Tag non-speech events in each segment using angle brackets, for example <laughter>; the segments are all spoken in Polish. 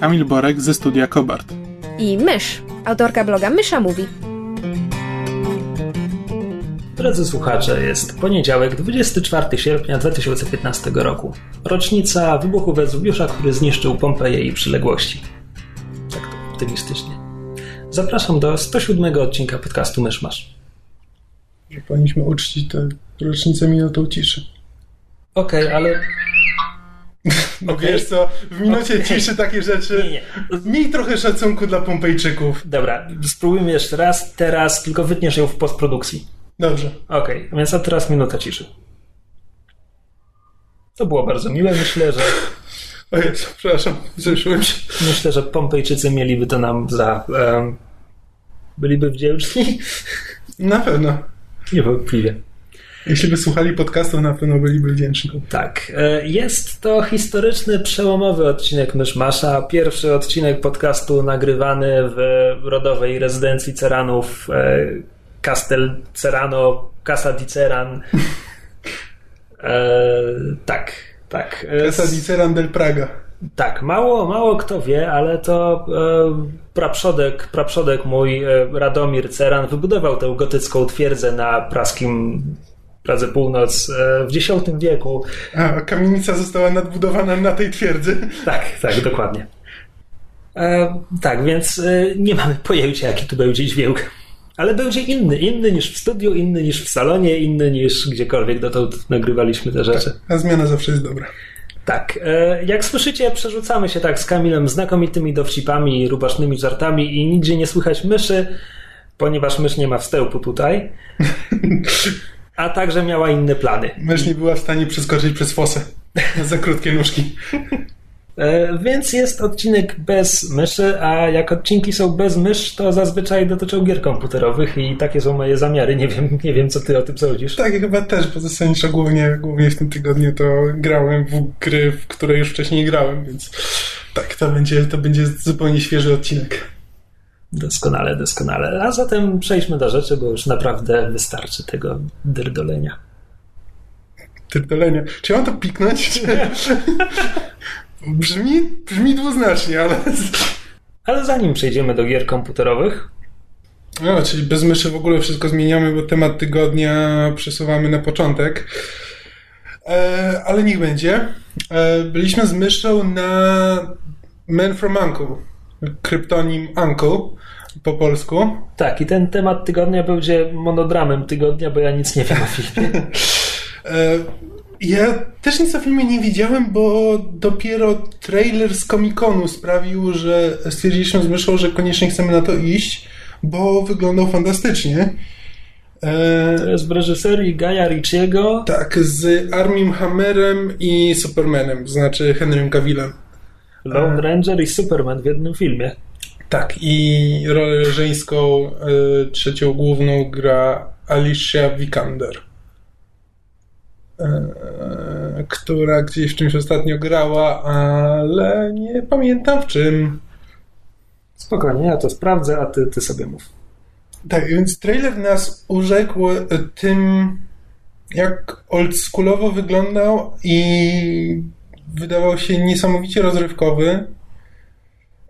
Kamil Borek ze studia Kobart. i Mysz, autorka bloga Mysza Mówi. Drodzy słuchacze, jest poniedziałek, 24 sierpnia 2015 roku. Rocznica wybuchu Wezuwiusza, który zniszczył Pompeję i przyległości. Tak to optymistycznie. Zapraszam do 107 odcinka podcastu Myszmasz. Że powinniśmy uczcić tę rocznicę minutą ciszy. Okej, ale... No wiesz co, w minucie ciszy takie rzeczy. Nie, nie. Miej trochę szacunku dla Pompejczyków. Dobra, spróbujmy jeszcze raz, teraz tylko wytniesz ją w postprodukcji. Dobrze. Okej, więc a teraz minuta ciszy. To było bardzo miłe, myślę, że <laughs> O Jezu, przepraszam, zeszłem się. Myślę, że Pompejczycy mieliby to nam za. em, byliby wdzięczni? Na pewno. Niewątpliwie. Jeśli by słuchali podcastu, na pewno byliby wdzięczni. Tak. e, Jest to historyczny, przełomowy odcinek Myszmasza. Pierwszy odcinek podcastu nagrywany w rodowej rezydencji Ceranów e, Castel Cerano, Casa di Ceran. E, tak, tak. E, Casa di Ceran del Praga. Tak, mało, mało kto wie, ale to e, praprzodek, praprzodek mój e, Radomir Ceran wybudował tę gotycką twierdzę na praskim Pradze Północ e, w X wieku. A, kamienica została nadbudowana na tej twierdzy. Tak, tak, dokładnie. E, tak, więc e, nie mamy pojęcia, jaki tu będzie dźwięk. Ale będzie inny, inny niż w studiu, inny niż w salonie, inny niż gdziekolwiek dotąd nagrywaliśmy te rzeczy. A zmiana zawsze jest dobra. Tak, e, jak słyszycie, przerzucamy się tak z Kamilem znakomitymi dowcipami rubasznymi żartami i nigdzie nie słychać myszy, ponieważ mysz nie ma wstępu tutaj, <laughs> a także miała inne plany. Mysz nie była w stanie przeskoczyć przez fosę. <laughs> Za krótkie nóżki. <laughs> E, Więc jest odcinek bez myszy, a jak odcinki są bez mysz, to zazwyczaj dotyczą gier komputerowych i takie są moje zamiary. Nie wiem, nie wiem co ty o tym sądzisz. Tak, ja chyba też, bo zasadniczo głównie, głównie w tym tygodniu to grałem w gry, w które już wcześniej grałem, więc tak, to będzie, to będzie zupełnie świeży odcinek. Doskonale, doskonale. A zatem przejdźmy do rzeczy, bo już naprawdę wystarczy tego dyrdolenia. Tyrdolenia. Czy ja mam to piknąć? <laughs> Brzmi, brzmi dwuznacznie, ale... Ale zanim przejdziemy do gier komputerowych, No, czyli bez myszy w ogóle wszystko zmieniamy, bo temat tygodnia przesuwamy na początek. E, ale niech będzie. E, byliśmy z myszą na Man from Uncle. Kryptonim Uncle po polsku. tak, i ten temat tygodnia będzie monodramem tygodnia, bo ja nic nie wiem o filmie. <laughs> E, Ja też nic o filmie nie widziałem, bo dopiero trailer z Comic-Conu sprawił, że stwierdziliśmy z myszą, że koniecznie chcemy na to iść, bo wyglądał fantastycznie. E, To jest w reżyserii Gaja Ricciego. tak, z Armim Hammerem i Supermanem, to znaczy Henrym Cavillem. Lone Ranger i Superman w jednym filmie. Tak, i rolę żeńską, e, trzecią główną gra Alicia Vikander. E, która gdzieś w czymś ostatnio grała, ale nie pamiętam w czym. Spokojnie, ja to sprawdzę, a ty, ty sobie mów. Tak, więc trailer nas urzekł e, tym, jak oldschoolowo wyglądał i wydawał się niesamowicie rozrywkowy.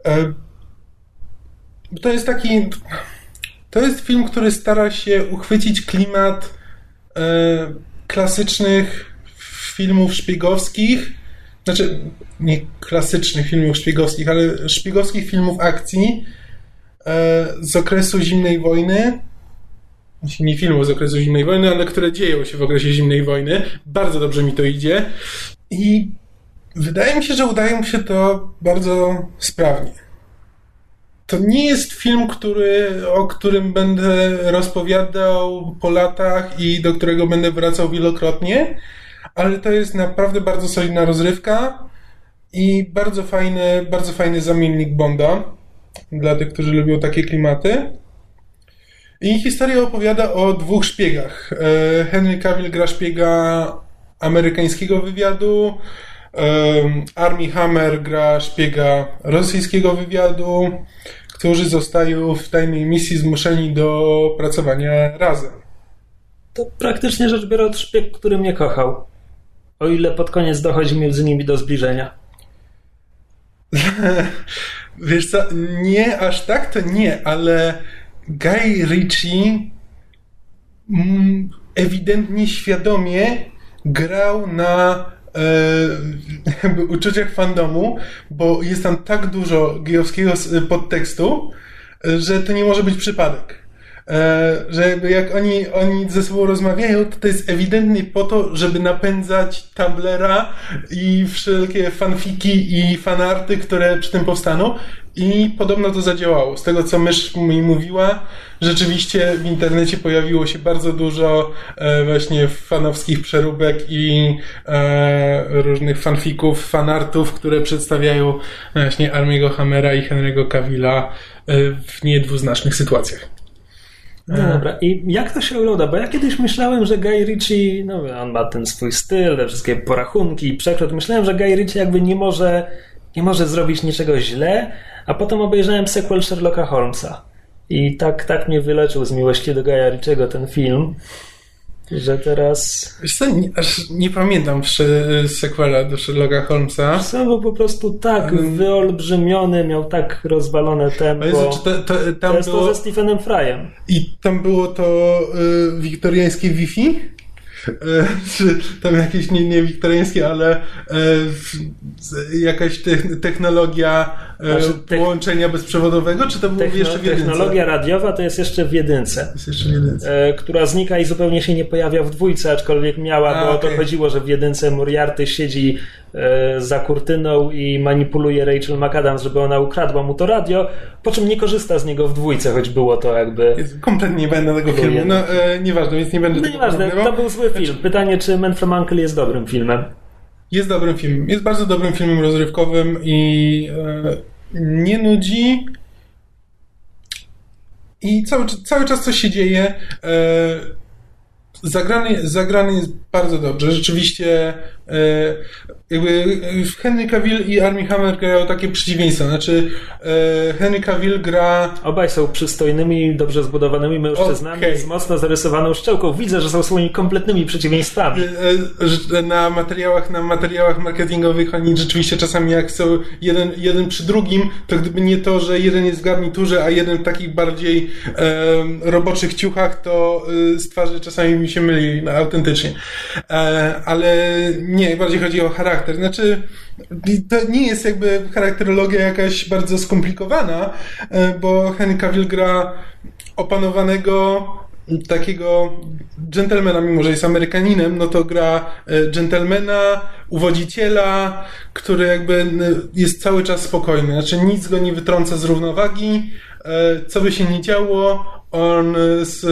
E, To jest taki. To jest film, który stara się uchwycić klimat e, klasycznych filmów szpiegowskich. Znaczy, nie klasycznych filmów szpiegowskich, ale szpiegowskich filmów akcji e, z okresu zimnej wojny. Znaczy, Nie filmów z okresu zimnej wojny, ale które dzieją się w okresie zimnej wojny. Bardzo dobrze mi to idzie. I wydaje mi się, że udaje mu się to bardzo sprawnie. To nie jest film, który, o którym będę rozpowiadał po latach i do którego będę wracał wielokrotnie, ale to jest naprawdę bardzo solidna rozrywka i bardzo fajny, bardzo fajny zamiennik Bonda dla tych, którzy lubią takie klimaty. I historia opowiada o dwóch szpiegach. E, Henry Cavill gra szpiega amerykańskiego wywiadu, Army Hammer gra szpiega rosyjskiego wywiadu, którzy zostają w tajnej misji zmuszeni do pracowania razem. To praktycznie rzecz biorąc szpieg, który mnie kochał. O ile pod koniec dochodzi między nimi do zbliżenia. <laughs> Wiesz co, nie, aż tak to nie, ale Guy Ritchie mm, ewidentnie świadomie grał na e, <laughs> uczuciach fandomu, bo jest tam tak dużo gejowskiego podtekstu, że to nie może być przypadek. E, że jakby jak oni, oni ze sobą rozmawiają, to to jest ewidentnie po to, żeby napędzać Tumblera i wszelkie fanfiki i fanarty, które przy tym powstaną. I podobno to zadziałało. Z tego, co mysz mi mówiła, rzeczywiście w internecie pojawiło się bardzo dużo e, właśnie fanowskich przeróbek i e, różnych fanfików, fanartów, które przedstawiają właśnie Armiego Hammera i Henry'ego Cavilla e, w niedwuznacznych sytuacjach. No dobra, i jak to się ogląda? Bo ja kiedyś myślałem, że Guy Ritchie, no on ma ten swój styl, te wszystkie porachunki i przekrot. Myślałem, że Guy Ritchie jakby nie może, nie może zrobić niczego źle, a potem obejrzałem sequel Sherlocka Holmesa. I tak, tak mnie wyleczył z miłości do Guya Ritchiego ten film że teraz... Wiesz co, nie, aż nie pamiętam sequela do Sherlocka Holmesa. Co, bo po prostu tak um, wyolbrzymiony, miał tak rozwalone tempo. Jezu, czy to, to, tam to jest było... to ze Stephenem Fryem. I tam było to y, wiktoriańskie Wi-Fi? E, czy <laughs> tam jakieś nie, nie wiktoriańskie, ale e, jakaś technologia e, znaczy, połączenia bezprzewodowego, czy to było techno, jeszcze w jedynce? Technologia radiowa to jest jeszcze w jedynce. Jest jeszcze w jedynce. która znika i zupełnie się nie pojawia w dwójce, aczkolwiek miała, A, bo okay. o to chodziło, że w jedynce Moriarty siedzi za kurtyną i manipuluje Rachel McAdams, żeby ona ukradła mu to radio, po czym nie korzysta z niego w dwójce, choć było to jakby... Kompletnie nie będę tego filmu. No, e, nieważne, więc nie będę no, nieważne, to był zły film. Znaczy- Pytanie, czy Man from Uncle jest dobrym filmem? Jest dobrym filmem. Jest bardzo dobrym filmem rozrywkowym i e, nie nudzi. I cały, cały czas coś się dzieje. E, zagrany, zagrany jest bardzo dobrze. Rzeczywiście e, jakby Henry Cavill i Armie Hammer grają takie przeciwieństwa. Znaczy e, Henry Cavill gra... Obaj są przystojnymi, dobrze zbudowanymi mężczyznami okay. z mocno zarysowaną szczęką. Widzę, że są swoimi kompletnymi przeciwieństwami. E, na materiałach, na materiałach marketingowych oni rzeczywiście czasami jak są jeden, jeden przy drugim, to gdyby nie to, że jeden jest w garniturze, a jeden w takich bardziej e, roboczych ciuchach, to e, z twarzy czasami mi się myli no, autentycznie. E, ale nie, bardziej chodzi o charakter. Znaczy, to nie jest jakby charakterologia jakaś bardzo skomplikowana, e, bo Henry Cavill gra opanowanego takiego dżentelmena, mimo że jest Amerykaninem, no to gra e, dżentelmena, uwodziciela, który jakby jest cały czas spokojny. Znaczy nic go nie wytrąca z równowagi, co by się nie działo, on, z,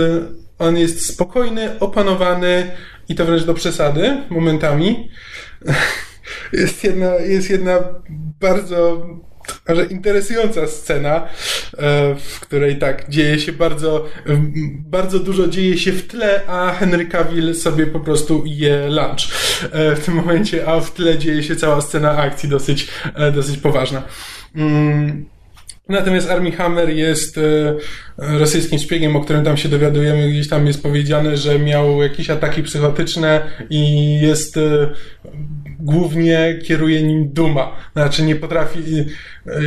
on jest spokojny, opanowany i to wręcz do przesady momentami. <laughs> Jest jedna, jest jedna bardzo że interesująca scena, e, w której tak dzieje się bardzo, bardzo dużo dzieje się w tle, a Henry Cavill sobie po prostu je lunch e, w tym momencie, a w tle dzieje się cała scena akcji dosyć, e, dosyć poważna. Mm. Natomiast Armie Hammer jest rosyjskim szpiegiem, o którym tam się dowiadujemy. Gdzieś tam jest powiedziane, że miał jakieś ataki psychotyczne i jest głównie kieruje nim duma. Znaczy nie potrafi,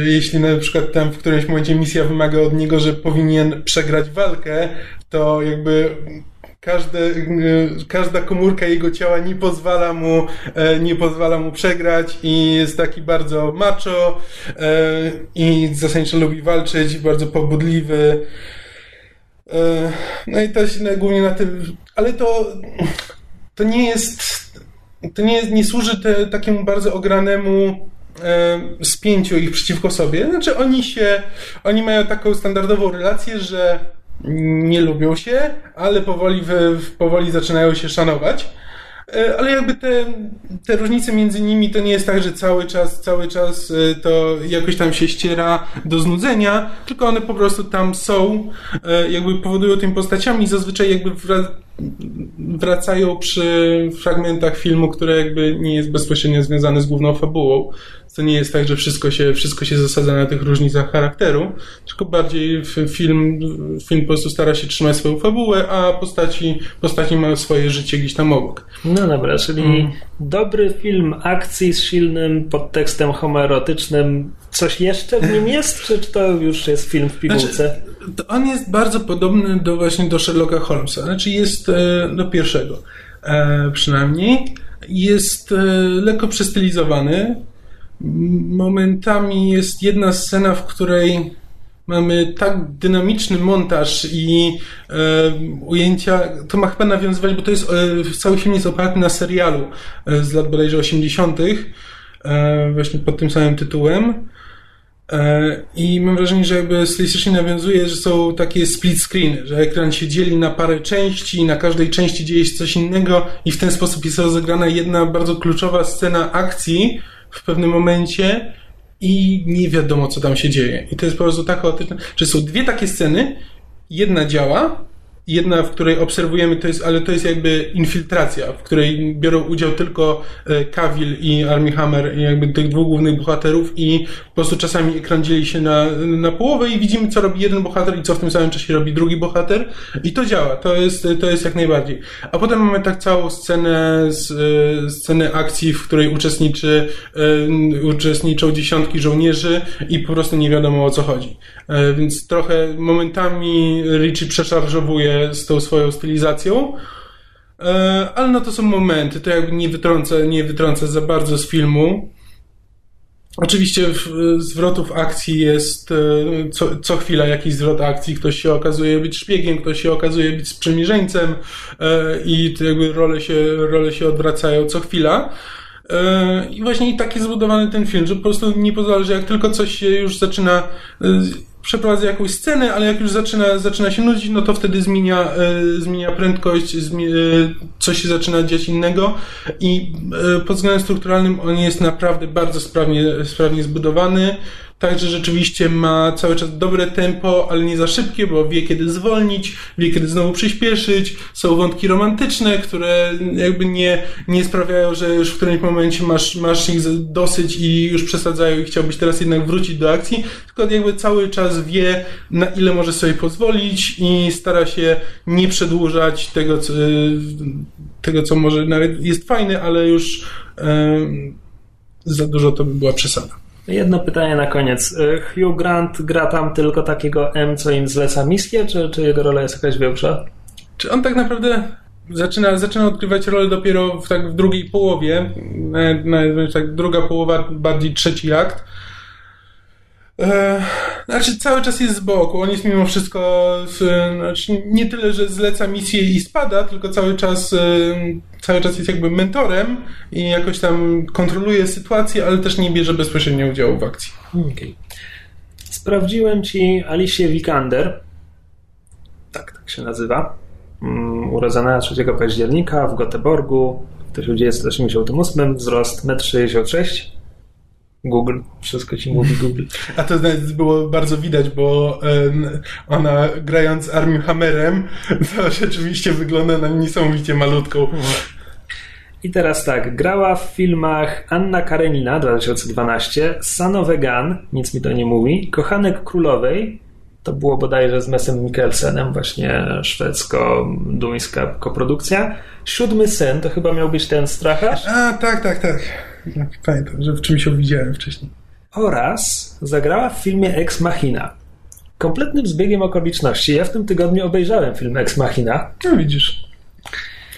jeśli na przykład tam w którymś momencie misja wymaga od niego, że powinien przegrać walkę, to jakby każde, każda komórka jego ciała nie pozwala mu, e, nie pozwala mu przegrać i jest taki bardzo macho e, i zasadniczo lubi walczyć, bardzo pobudliwy. E, no i to się głównie na tym, ale to, to nie jest to nie, nie służy te, takiemu bardzo ogranemu spięciu ich przeciwko sobie. Znaczy oni się, oni mają taką standardową relację, że nie lubią się, ale powoli, powoli zaczynają się szanować. E, ale jakby te, te różnice między nimi to nie jest tak, że cały czas, cały czas e, to jakoś tam się ściera do znudzenia, tylko one po prostu tam są, e, jakby powodują tymi postaciami zazwyczaj jakby wracają przy fragmentach filmu, które jakby nie jest bezpośrednio związane z główną fabułą. To nie jest tak, że wszystko się, wszystko się zasadza na tych różnicach charakteru, tylko bardziej film, film po prostu stara się trzymać swoją fabułę, a postaci, postaci mają swoje życie gdzieś tam obok. No dobra, czyli hmm. dobry film akcji z silnym podtekstem homoerotycznym. Coś jeszcze w nim jest, czy to już jest film w pigułce? Znaczy, on jest bardzo podobny do właśnie do Sherlocka Holmesa. Znaczy jest e, do pierwszego e, przynajmniej. Jest e, lekko przestylizowany. Momentami jest jedna scena, w której mamy tak dynamiczny montaż i ujęcia, to ma chyba nawiązywać, bo to jest, cały film jest oparty na serialu z lat bodajże 80., e, właśnie pod tym samym tytułem. E, I mam wrażenie, że jakby stylistycznie nawiązuje, że są takie split screeny, że ekran się dzieli na parę części, na każdej części dzieje się coś innego i w ten sposób jest rozegrana jedna bardzo kluczowa scena akcji w pewnym momencie i nie wiadomo, co tam się dzieje. I to jest po prostu tak chaotyczne, że są dwie takie sceny, jedna działa, Jedna, w której obserwujemy, to jest, ale to jest jakby infiltracja, w której biorą udział tylko Kawil e, i Armie Hammer, jakby tych dwóch głównych bohaterów i po prostu czasami ekran dzieli się na, na połowę i widzimy, co robi jeden bohater i co w tym samym czasie robi drugi bohater i to działa, to jest, to jest jak najbardziej. A potem mamy tak całą scenę, e, scenę akcji, w której uczestniczy, e, uczestniczą dziesiątki żołnierzy i po prostu nie wiadomo o co chodzi. Więc trochę momentami Richie przeszarżowuje z tą swoją stylizacją. E, ale no to są momenty, to jakby nie wytrąca, nie wytrąca za bardzo z filmu. Oczywiście zwrotów akcji jest e, co, co chwila jakiś zwrot akcji. Ktoś się okazuje być szpiegiem, ktoś się okazuje być sprzymierzeńcem e, i jakby role się, role się odwracają co chwila. I właśnie tak jest zbudowany ten film, że po prostu nie pozwala, że jak tylko coś się już zaczyna przeprowadza jakąś scenę, ale jak już zaczyna, zaczyna się nudzić, no to wtedy zmienia, y, zmienia prędkość, zmi, y, coś się zaczyna dziać innego i y, pod względem strukturalnym on jest naprawdę bardzo sprawnie, sprawnie zbudowany. Także rzeczywiście ma cały czas dobre tempo, ale nie za szybkie, bo wie kiedy zwolnić, wie kiedy znowu przyspieszyć. Są wątki romantyczne, które jakby nie, nie sprawiają, że już w którymś momencie masz, masz ich dosyć i już przesadzają i chciałbyś teraz jednak wrócić do akcji, tylko jakby cały czas wie, na ile może sobie pozwolić i stara się nie przedłużać tego, co, tego, co może nawet jest fajne, ale już za dużo to by była przesada. Jedno pytanie na koniec. Y, Hugh Grant gra tam tylko takiego M, co im zleca misję, czy, czy jego rola jest jakaś większa? Czy on tak naprawdę zaczyna, zaczyna odgrywać rolę dopiero w, tak w drugiej połowie, tak druga połowa, bardziej trzeci akt. Znaczy cały czas jest z boku. On jest mimo wszystko znaczy nie tyle, że zleca misję i spada, tylko cały czas e, cały czas jest jakby mentorem i jakoś tam kontroluje sytuację, ale też nie bierze bezpośrednio udziału w akcji. Okay. Sprawdziłem ci Alicie Vikander. Tak, tak się nazywa. Um, urodzona 3 października w Göteborgu w 1988, wzrost 1,66 m Google, wszystko ci mówi Google. A to było bardzo widać, bo ona grając Armim Hammerem, to rzeczywiście wygląda na niesamowicie malutką. I teraz tak, grała w filmach Anna Karenina 2012, Son of a Gun, nic mi to nie mówi, Kochanek Królowej, to było bodajże z Mesem Mikkelsenem, właśnie szwedzko-duńska koprodukcja. Siódmy Syn, to chyba miał być ten stracharz? A, tak, tak, tak. Pamiętam, że w czymś ją widziałem wcześniej. Oraz zagrała w filmie Ex Machina. Kompletnym zbiegiem okoliczności. Ja w tym tygodniu obejrzałem film Ex Machina. No widzisz.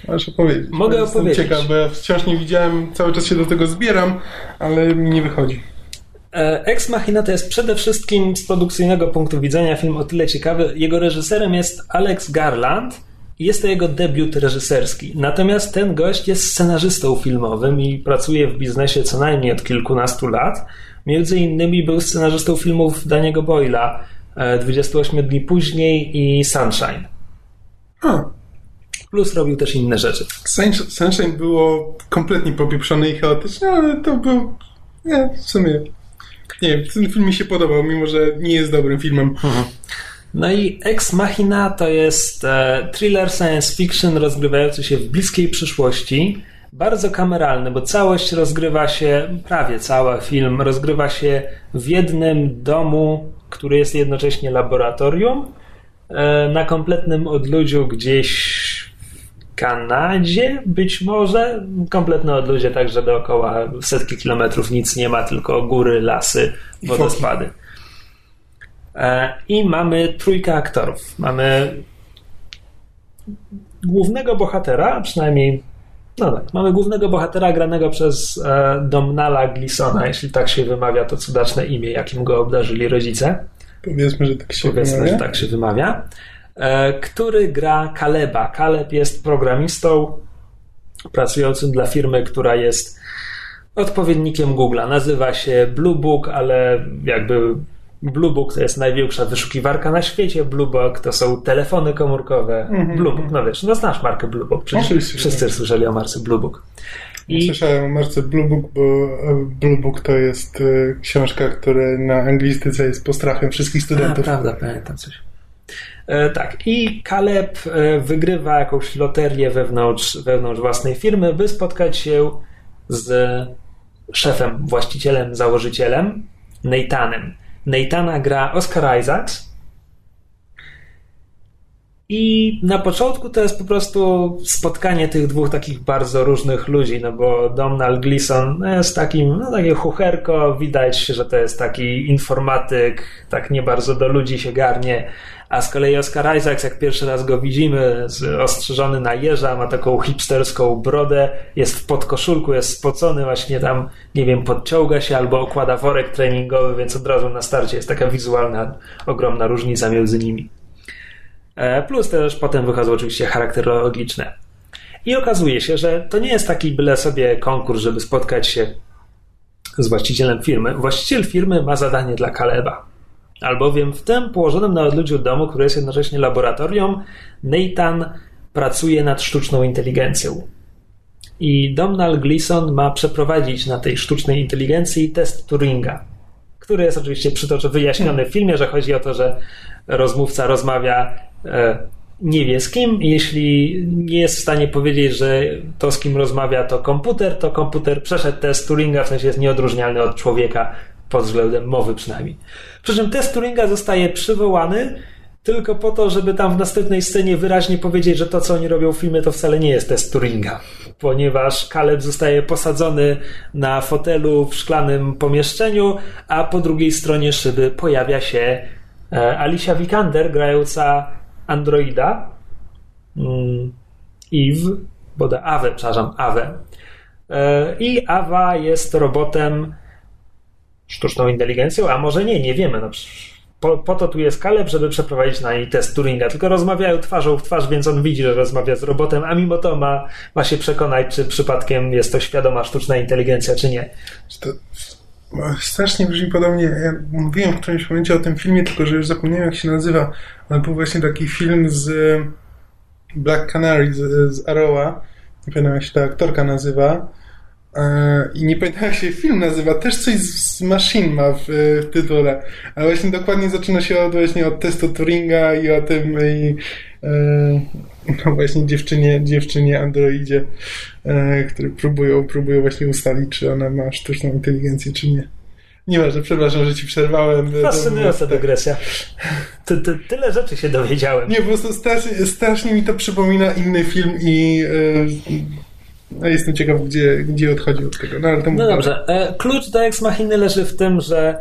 Możesz opowiedzieć. Mogę ja opowiedzieć. ciekaw, bo ja wciąż nie widziałem, cały czas się do tego zbieram, ale mi nie wychodzi. E, Ex Machina to jest przede wszystkim z produkcyjnego punktu widzenia film o tyle ciekawy. Jego reżyserem jest Alex Garland, jest to jego debiut reżyserski. Natomiast ten gość jest scenarzystą filmowym i pracuje w biznesie co najmniej od kilkunastu lat. Między innymi był scenarzystą filmów Daniego Boyla 28 e, dni później i Sunshine. Hmm. Plus robił też inne rzeczy. Sunsh- Sunshine było kompletnie popieprzone i chaotyczne, ale to był... Nie, w sumie... Nie wiem, ten film mi się podobał, mimo że nie jest dobrym filmem. No i Ex Machina to jest e, thriller science fiction rozgrywający się w bliskiej przyszłości. Bardzo kameralny, bo całość rozgrywa się, prawie cały film rozgrywa się w jednym domu, który jest jednocześnie laboratorium e, na kompletnym odludziu gdzieś w Kanadzie, być może. Kompletne odludzie, tak że dookoła setki kilometrów nic nie ma, tylko góry, lasy, wodospady. E, I mamy trójkę aktorów. Mamy głównego bohatera, przynajmniej. No tak, mamy głównego bohatera granego przez e, Domnala Glisona, jeśli tak się wymawia to cudaczne imię, jakim go obdarzyli rodzice. Powiedzmy, że tak się Powiedzmy, wymawia. że tak się wymawia. E, który gra Kaleba. Kaleb jest programistą pracującym dla firmy, która jest odpowiednikiem Google'a. Nazywa się Blue Book, ale jakby Blue Book to jest największa wyszukiwarka na świecie. Blue Book to są telefony komórkowe. Mhm, Blue Book, no wiesz, no znasz markę Blue Book. Przecież Oczywiście. wszyscy słyszeli o marce Blue Book. I Słyszałem o marce Blue Book, bo e, Blue Book to jest e, książka, która na anglistyce jest postrachem wszystkich A, studentów. prawda, pamiętam coś. E, tak, i Kaleb wygrywa jakąś loterię wewnątrz, wewnątrz własnej firmy, by spotkać się z szefem, właścicielem, założycielem, Nathanem. Nathana gra Oscar Isaacs. I na początku to jest po prostu spotkanie tych dwóch takich bardzo różnych ludzi, no bo Domhnall Gleeson jest takim, no takie chucherko, widać, że to jest taki informatyk, tak nie bardzo do ludzi się garnie, a z kolei Oscar Isaacs, jak pierwszy raz go widzimy, ostrzyżony na jeża, ma taką hipsterską brodę, jest w podkoszulku, jest spocony, właśnie tam, nie wiem, podciąga się albo okłada worek treningowy, więc od razu na starcie jest taka wizualna, ogromna różnica między nimi. E, Plus też potem wychodzą oczywiście charakterologiczne. I okazuje się, że to nie jest taki byle sobie konkurs, żeby spotkać się z właścicielem firmy. Właściciel firmy ma zadanie dla Kaleba. Albowiem w tym położonym na odludziu domu, który jest jednocześnie laboratorium, Nathan pracuje nad sztuczną inteligencją. I Domhnall Gleeson ma przeprowadzić na tej sztucznej inteligencji test Turinga, który jest oczywiście przytoczony, wyjaśniony w filmie, że chodzi o to, że rozmówca rozmawia nie wie z kim. Jeśli nie jest w stanie powiedzieć, że to z kim rozmawia to komputer, to komputer przeszedł test Turinga, w sensie jest nieodróżnialny od człowieka pod względem mowy przynajmniej. Przy czym test Turinga zostaje przywołany tylko po to, żeby tam w następnej scenie wyraźnie powiedzieć, że to, co oni robią w filmie, to wcale nie jest test Turinga. Ponieważ Kaleb zostaje posadzony na fotelu w szklanym pomieszczeniu, a po drugiej stronie szyby pojawia się e, Alicia Vikander grająca androida mm, Eve, boda Awe, przepraszam, Awe. E, I Awa jest robotem sztuczną inteligencją, a może nie, nie wiemy. No, po, po to tu jest Kaleb, żeby przeprowadzić na niej test Turinga. Tylko rozmawiają twarzą w twarz, więc on widzi, że rozmawia z robotem, a mimo to ma, ma się przekonać, czy przypadkiem jest to świadoma sztuczna inteligencja, czy nie. To strasznie brzmi podobnie. Ja mówiłem w którymś momencie o tym filmie, tylko że już zapomniałem, jak się nazywa. Ale był właśnie taki film z e, Black Canary, z, z Arrowa. Nie pamiętam, jak się ta aktorka nazywa. E, I nie pamiętam, jak się film nazywa. Też coś z, Machine ma w, w tytule. Ale właśnie dokładnie zaczyna się od, właśnie od testu Turinga i o tym i, e, <laughs> no właśnie dziewczynie, dziewczynie androidzie, e, które próbują, próbują właśnie ustalić, czy ona ma sztuczną inteligencję, czy nie. Nieważne, przepraszam, że ci przerwałem. Fascynująca To- dygresja. Ty, ty, tyle rzeczy się dowiedziałem. Nie, po prostu strasznie, strasznie mi to przypomina inny film i e, no, jestem ciekaw, gdzie, gdzie odchodził od tego. No, No dobrze. E, Klucz do Ex Machiny leży w tym, że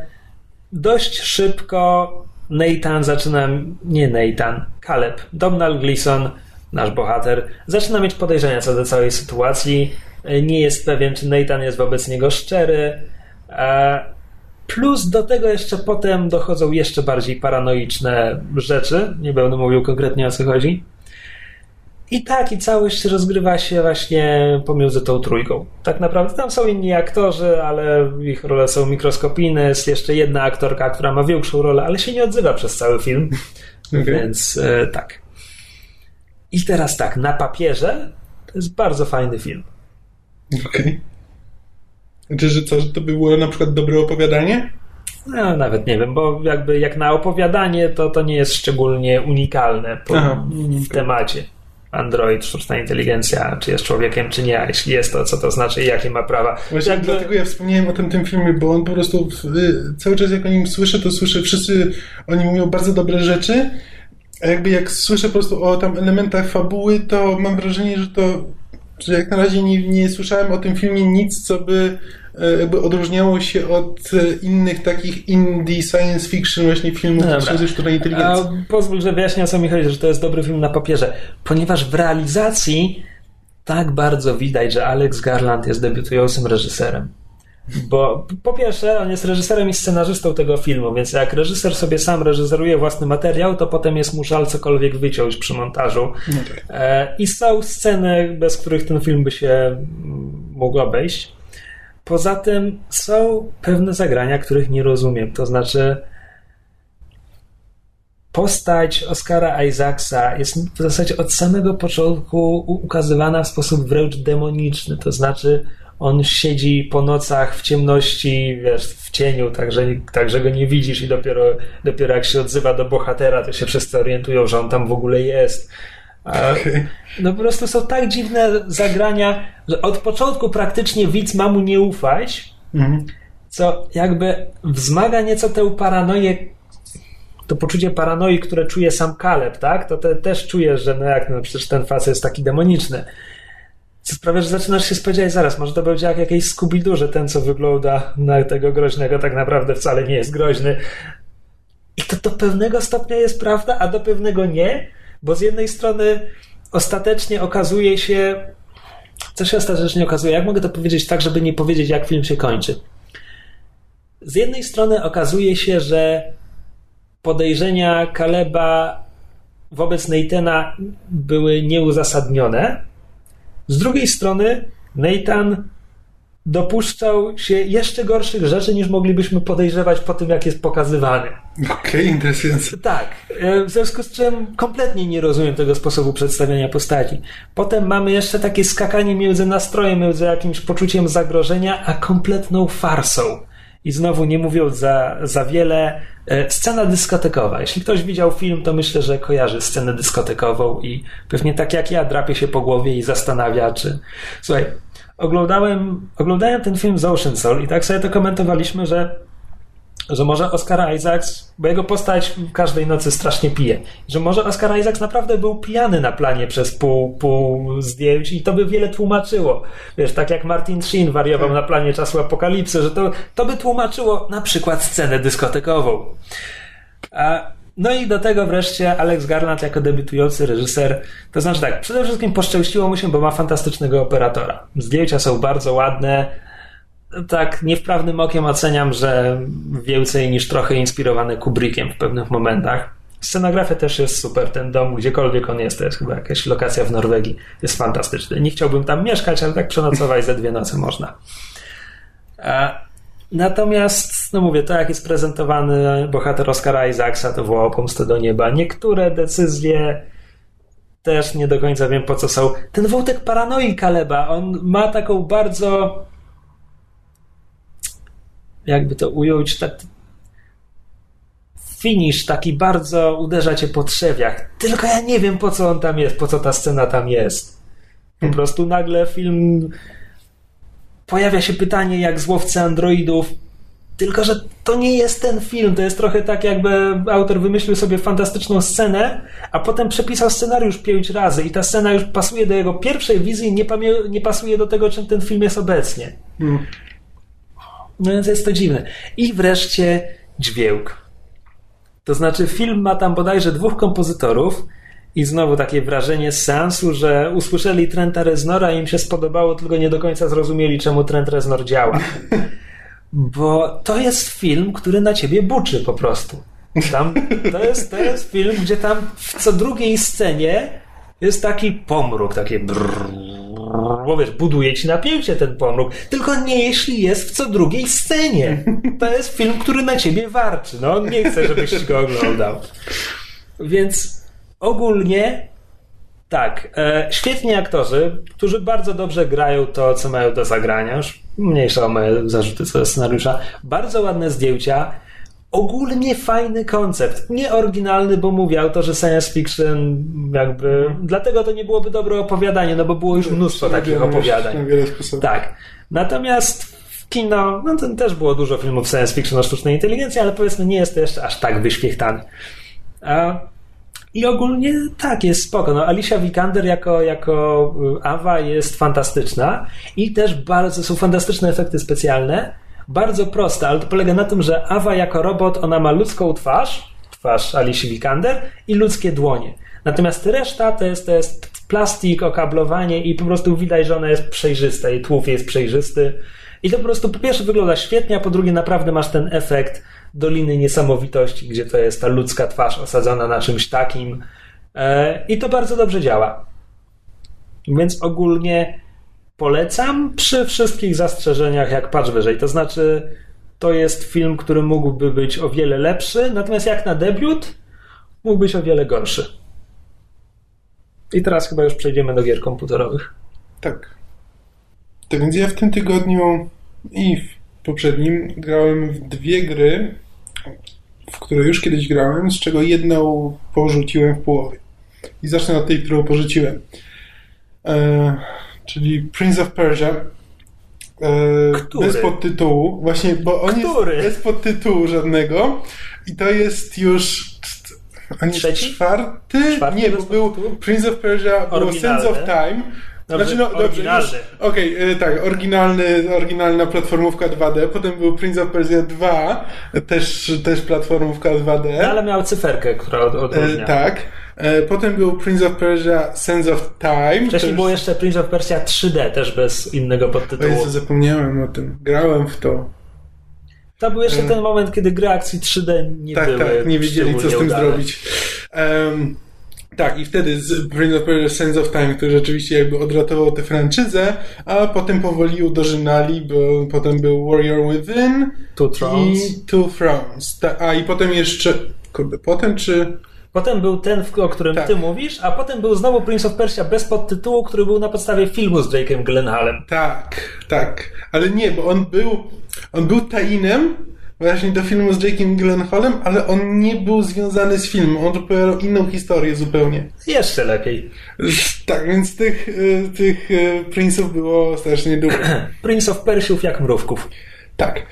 dość szybko Nathan zaczyna, nie Nathan, Caleb, Domhnall Gleeson, nasz bohater, zaczyna mieć podejrzenia co do całej sytuacji. Nie jest pewien, czy Nathan jest wobec niego szczery. E, Plus do tego jeszcze potem dochodzą jeszcze bardziej paranoiczne rzeczy. Nie będę mówił konkretnie o co chodzi. I tak, i całość rozgrywa się właśnie pomiędzy tą trójką. Tak naprawdę tam są inni aktorzy, ale ich role są mikroskopijne. Jest jeszcze jedna aktorka, która ma większą rolę, ale się nie odzywa przez cały film. Okej. Więc e, tak. I teraz tak, na papierze to jest bardzo fajny film. Okej. Okay. Znaczy, że co, że to by było na przykład dobre opowiadanie? No, nawet nie wiem, bo jakby jak na opowiadanie, to to nie jest szczególnie unikalne po, Aha, w temacie. Android, sztuczna inteligencja, czy jest człowiekiem, czy nie, a jeśli jest to, co to znaczy i jakie ma prawa. Właśnie jakby... dlatego ja wspomniałem o tym, tym filmie, bo on po prostu cały czas jak o nim słyszę, to słyszę, wszyscy oni mówią bardzo dobre rzeczy, a jakby jak słyszę po prostu o tam elementach fabuły, to mam wrażenie, że to że jak na razie nie, nie słyszałem o tym filmie nic, co by e, jakby odróżniało się od e, innych takich indie science fiction właśnie filmów ze sztucznej inteligencji. A pozwól, że wyjaśnię o co mi chodzi, że to jest dobry film na papierze. Ponieważ w realizacji tak bardzo widać, że Alex Garland jest debiutującym reżyserem. Bo po pierwsze, on jest reżyserem i scenarzystą tego filmu, więc jak reżyser sobie sam reżyseruje własny materiał, to potem jest mu żal cokolwiek wyciąć przy montażu. Tak. E, I są sceny, bez których ten film by się mm, mógł obejść. Poza tym są pewne zagrania, których nie rozumiem. To znaczy, postać Oscara Isaacsa jest w zasadzie od samego początku ukazywana w sposób wręcz demoniczny. To znaczy, on siedzi po nocach w ciemności, wiesz, w cieniu, także, także go nie widzisz i dopiero, dopiero jak się odzywa do bohatera, to się wszyscy orientują, że on tam w ogóle jest. A, no po prostu są tak dziwne zagrania, że od początku praktycznie widz ma mu nie ufać, mhm. co jakby wzmaga nieco tę paranoję, to poczucie paranoi, które czuje sam Kaleb, tak? To te, też czujesz, że no jak, no przecież ten facet jest taki demoniczny. Sprawia, że zaczynasz się spodziewać zaraz, może to będzie jak jakiś scooby że ten, co wygląda na tego groźnego, tak naprawdę wcale nie jest groźny. I to do pewnego stopnia jest prawda, a do pewnego nie, bo z jednej strony ostatecznie okazuje się, co się ostatecznie okazuje, jak mogę to powiedzieć tak, żeby nie powiedzieć, jak film się kończy. Z jednej strony okazuje się, że podejrzenia Kaleba wobec Neitena były nieuzasadnione, z drugiej strony Nathan dopuszczał się jeszcze gorszych rzeczy, niż moglibyśmy podejrzewać po tym, jak jest pokazywany. Okej, okay, interesujące. Tak, e, w związku z czym kompletnie nie rozumiem tego sposobu przedstawiania postaci. Potem mamy jeszcze takie skakanie między nastrojem, między jakimś poczuciem zagrożenia, a kompletną farsą. I znowu nie mówiąc za, za wiele, e, scena dyskotekowa. Jeśli ktoś widział film, to myślę, że kojarzy scenę dyskotekową i pewnie tak jak ja drapie się po głowie i zastanawia, czy. Słuchaj, oglądałem, oglądałem ten film z Ocean Soul i tak sobie to komentowaliśmy, że że może Oscar Isaacs, bo jego postać każdej nocy strasznie pije, że może Oscar Isaacs naprawdę był pijany na planie przez pół, pół zdjęć i to by wiele tłumaczyło. Wiesz, tak jak Martin Sheen wariował na planie czasu apokalipsy, że to, to by tłumaczyło na przykład scenę dyskotekową. A, no i do tego wreszcie Alex Garland jako debiutujący reżyser. To znaczy tak, przede wszystkim poszczęściło mu się, bo ma fantastycznego operatora. Zdjęcia są bardzo ładne, tak niewprawnym okiem oceniam, że więcej niż trochę inspirowany Kubrickiem w pewnych momentach. Scenografia też jest super. Ten dom, gdziekolwiek on jest, to jest chyba jakaś lokacja w Norwegii. Jest fantastyczny. Nie chciałbym tam mieszkać, ale tak przenocować ze dwie noce można. Natomiast, no mówię, to jak jest prezentowany bohater Oscara Isaacsa, to wołał pomstę do nieba. Niektóre decyzje też nie do końca wiem po co są. Ten wątek paranoi Kaleba, on ma taką bardzo jakby to ująć, tak, finish taki bardzo uderza cię po trzewiach. Tylko ja nie wiem, po co on tam jest, po co ta scena tam jest. Po hmm. prostu nagle film. Pojawia się pytanie, jak złowcy androidów. Tylko, że to nie jest ten film. To jest trochę tak, jakby autor wymyślił sobie fantastyczną scenę, a potem przepisał scenariusz pięć razy i ta scena już pasuje do jego pierwszej wizji, nie, nie pasuje do tego, czym ten film jest obecnie. Hmm. No więc jest to dziwne. I wreszcie dźwięk. To znaczy, film ma tam bodajże dwóch kompozytorów, i znowu takie wrażenie z seansu, że usłyszeli Trenta Reznora i im się spodobało, tylko nie do końca zrozumieli, czemu Trent Reznor działa. <laughs> Bo to jest film, który na ciebie buczy po prostu. Tam, to, jest, to jest film, gdzie tam w co drugiej scenie jest taki pomruk, takie brrr, bo wiesz, buduje ci napięcie ten pomruk, tylko nie jeśli jest w co drugiej scenie. To jest film, który na ciebie warczy. No, on nie chce, żebyś go oglądał. Więc ogólnie Tak, e, świetni aktorzy, którzy bardzo dobrze grają to, co mają do zagrania. Już mniejsza o moje zarzuty co do scenariusza. Bardzo ładne zdjęcia. Ogólnie fajny koncept. Nie oryginalny, bo mówię, autorzy science fiction jakby... Dlatego to nie byłoby dobre opowiadanie, no bo było już mnóstwo takich opowiadań. Na wiele sposobów. Tak. Natomiast w kino, no to też było dużo filmów science fiction o sztucznej inteligencji, ale powiedzmy nie jest to jeszcze aż tak wyświechtany. A, I ogólnie tak, jest spoko. No, Alicia Vikander jako, jako y, Awa jest fantastyczna i też bardzo są fantastyczne efekty specjalne. Bardzo proste, ale to polega na tym, że Awa jako robot, ona ma ludzką twarz, twarz Alicia Vikander i ludzkie dłonie. Natomiast reszta to jest, to jest plastik, okablowanie i po prostu widać, że ona jest przejrzysta i tłów jest przejrzysty. I to po prostu po pierwsze wygląda świetnie, a po drugie naprawdę masz ten efekt Doliny Niesamowitości, gdzie to jest ta ludzka twarz osadzona na czymś takim. E, I to bardzo dobrze działa. Więc ogólnie polecam przy wszystkich zastrzeżeniach, jak patrz wyżej. To znaczy, to jest film, który mógłby być o wiele lepszy, natomiast jak na debiut, mógł być o wiele gorszy. I teraz chyba już przejdziemy do gier komputerowych. Tak. Tak więc ja w tym tygodniu i w poprzednim grałem w dwie gry, w które już kiedyś grałem, z czego jedną porzuciłem w połowie. I zacznę od tej, którą porzuciłem. E, czyli Prince of Persia. E, Który? bez podtytułu. Właśnie, bo on Który? jest bez podtytułu żadnego. I to jest już. On jest Trzeci? czwarty? Czwarty Nie, bo był? Prince of Persia, było. Sense of Time. Dobrze, znaczy, no, dobrze, oryginalny. Okej, e, tak, oryginalny, oryginalna platformówka 2D, potem był Prince of Persia 2, też, też platformówka 2D. No, ale miał cyferkę, która od, odróżnia. E, tak. E, potem był Prince of Persia Sense of Time. Wcześniej było jeszcze Prince of Persia 3D, też bez innego podtytułu. Jezu, zapomniałem o tym. Grałem w to. To był jeszcze ten moment, kiedy gry akcji 3D nie tak, były tak, nie wiedzieli co z tym udane. zrobić. Em, tak, i wtedy z Prince of Persia Sense of Time, który rzeczywiście jakby odratował tę franczyzę, a potem powoli ją dożynali, bo potem był Warrior Within Two Thrones. i Two Thrones. Ta, a i potem jeszcze, kurde, potem czy... Potem był ten, o którym Tak. ty mówisz, a potem był znowu Prince of Persia bez podtytułu, który był na podstawie filmu z Jake'em Gyllenhaalem. Tak, tak. Ale nie, bo on był, on był tainem właśnie do filmu z Jake'em Gyllenhaalem, ale on nie był związany z filmem. On opowiadał inną historię zupełnie. Jeszcze lepiej. Tak, więc tych, y, tych y, Prince'ów było strasznie dużo. <clears throat> Prince of Persiów jak mrówków. Tak.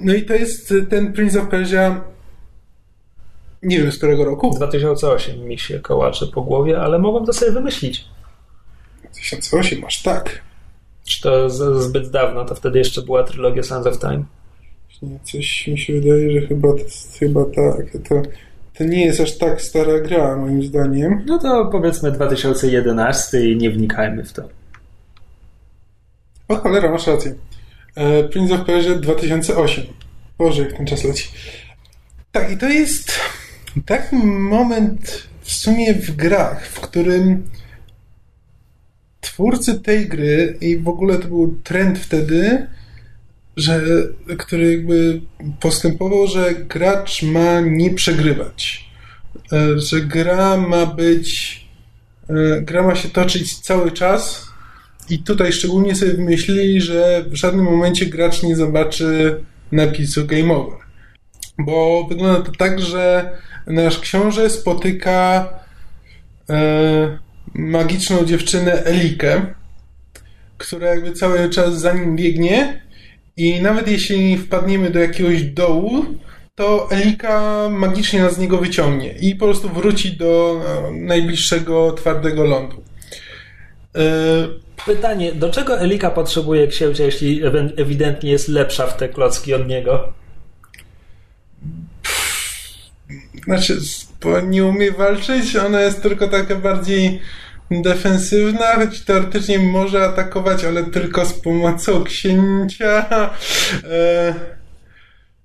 No i to jest ten Prince of Persia nie wiem z którego roku. 2008 mi się kołacze po głowie, ale mogłem to sobie wymyślić. 2008, masz tak. Czy to z, zbyt dawno, to wtedy jeszcze była trylogia Sons of Time. Coś mi się wydaje, że chyba to chyba tak. To, to nie jest aż tak stara gra, moim zdaniem. No to powiedzmy 2011 i nie wnikajmy w to. O cholera, masz rację. E, Prince of Persia 2008. Boże, jak ten czas leci. Tak, i to jest taki moment w sumie w grach, w którym twórcy tej gry i w ogóle to był trend wtedy, że, który jakby postępował, że gracz ma nie przegrywać. E, Że gra ma być. e, Gra ma się toczyć cały czas. I tutaj szczególnie sobie wymyślili, że w żadnym momencie gracz nie zobaczy napisu Game Over. Bo wygląda to tak, że nasz książę spotyka e, magiczną dziewczynę Elikę, która jakby cały czas za nim biegnie i nawet jeśli wpadniemy do jakiegoś dołu, to Elika magicznie nas z niego wyciągnie i po prostu wróci do e, najbliższego twardego lądu. E, Pytanie, do czego Elika potrzebuje księcia, jeśli ewidentnie jest lepsza w te klocki od niego? Znaczy, nie umie walczyć, ona jest tylko taka bardziej defensywna, choć teoretycznie może atakować, ale tylko z pomocą księcia. E,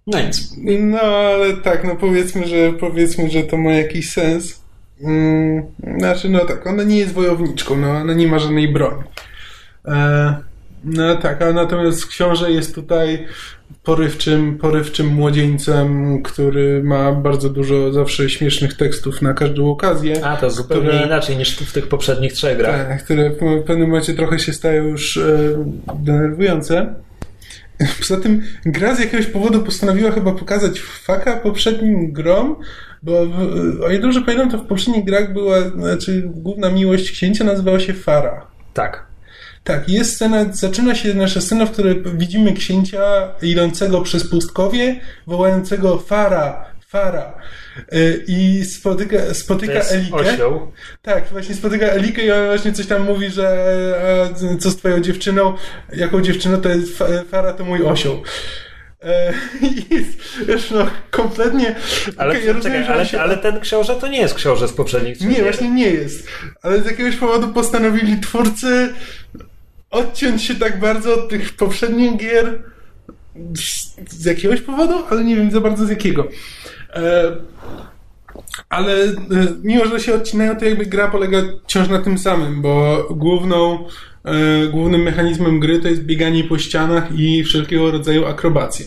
No nic. no, ale tak, no powiedzmy, że powiedzmy, że to ma jakiś sens. Mm, znaczy, no tak, ona nie jest wojowniczką, no, ona nie ma żadnej broni. E, No tak, a natomiast książę jest tutaj porywczym, porywczym młodzieńcem, który ma bardzo dużo zawsze śmiesznych tekstów na każdą okazję. A, to zupełnie które, inaczej niż w tych poprzednich trzech grach. Tak, które w pewnym momencie trochę się stają już e, denerwujące. Poza tym gra z jakiegoś powodu postanowiła chyba pokazać faka poprzednim grom, bo w, o ile dobrze pamiętam, to w poprzednich grach była, znaczy główna miłość księcia nazywała się Fara. Tak. Tak, jest scena, zaczyna się nasza scena, w której widzimy księcia idącego przez pustkowie, wołającego Fara, Fara. Y, I spotyka, spotyka To jest Elikę. osioł. Tak, właśnie spotyka Elikę i ona właśnie coś tam mówi, że a, co z twoją dziewczyną, jaką dziewczyną to jest Fa- Fara, to mój osioł. E, <laughs> wiesz, no, kompletnie... Ale, okej, ja rozumiem, czekaj, ale, on się- ale ten książę to nie jest książę z poprzednich nie, gier. właśnie nie jest. Ale z jakiegoś powodu postanowili twórcy odciąć się tak bardzo od tych poprzednich gier. Z, jakiegoś powodu, ale nie wiem za bardzo z jakiego. E, ale e, mimo, że się odcinają, to jakby gra polega wciąż na tym samym, bo główną, e, głównym mechanizmem gry to jest bieganie po ścianach i wszelkiego rodzaju akrobacje.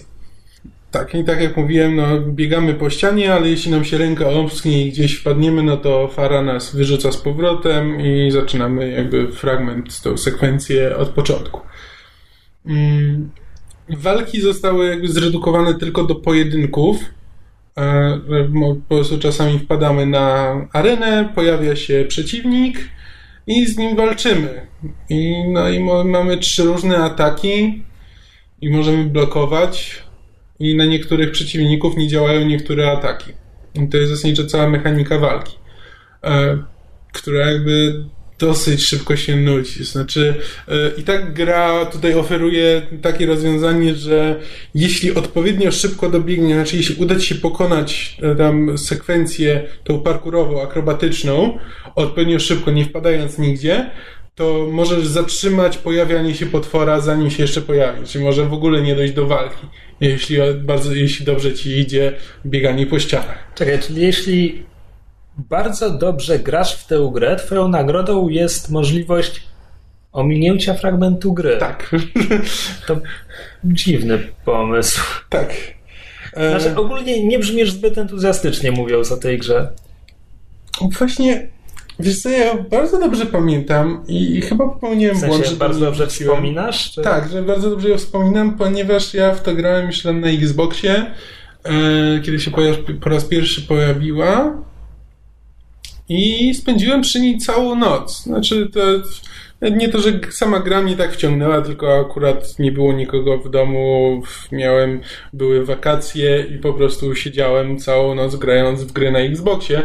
Tak, i tak jak mówiłem, no, biegamy po ścianie, ale jeśli nam się ręka omsknie i gdzieś wpadniemy, no to fara nas wyrzuca z powrotem i zaczynamy jakby fragment, tą sekwencję od początku. Mm, Walki zostały jakby zredukowane tylko do pojedynków. E, Po prostu czasami wpadamy na arenę, pojawia się przeciwnik i z nim walczymy. I, no i mamy trzy różne ataki i możemy blokować i na niektórych przeciwników nie działają niektóre ataki. I to jest zasadniczo cała mechanika walki, e, która jakby dosyć szybko się nudzi. Znaczy, e, i tak gra tutaj oferuje takie rozwiązanie, że jeśli odpowiednio szybko dobiegnie, znaczy jeśli uda ci się pokonać e, tam sekwencję tą parkurową, akrobatyczną, odpowiednio szybko, nie wpadając nigdzie, to możesz zatrzymać pojawianie się potwora, zanim się jeszcze pojawi. Czyli może w ogóle nie dojść do walki, jeśli, bardzo, jeśli dobrze ci idzie bieganie po ścianach. Czekaj, czyli jeśli bardzo dobrze grasz w tę grę, twoją nagrodą jest możliwość ominięcia fragmentu gry. Tak, <laughs> To dziwny pomysł. tak. E, Znaczy, ogólnie nie brzmisz zbyt entuzjastycznie mówiąc o tej grze. Właśnie, wiesz co, ja bardzo dobrze pamiętam i, chyba popełniłem W błąd, sensie że bardzo dobrze wróciłem. wspominasz? Czy... Tak, że bardzo dobrze ją wspominam, ponieważ ja w to grałem tam na Xboxie, e, kiedy się po, po raz pierwszy pojawiła i spędziłem przy niej całą noc. Znaczy to nie to, że sama gra mnie tak wciągnęła, tylko akurat nie było nikogo w domu, miałem, były wakacje i po prostu siedziałem całą noc grając w gry na Xboxie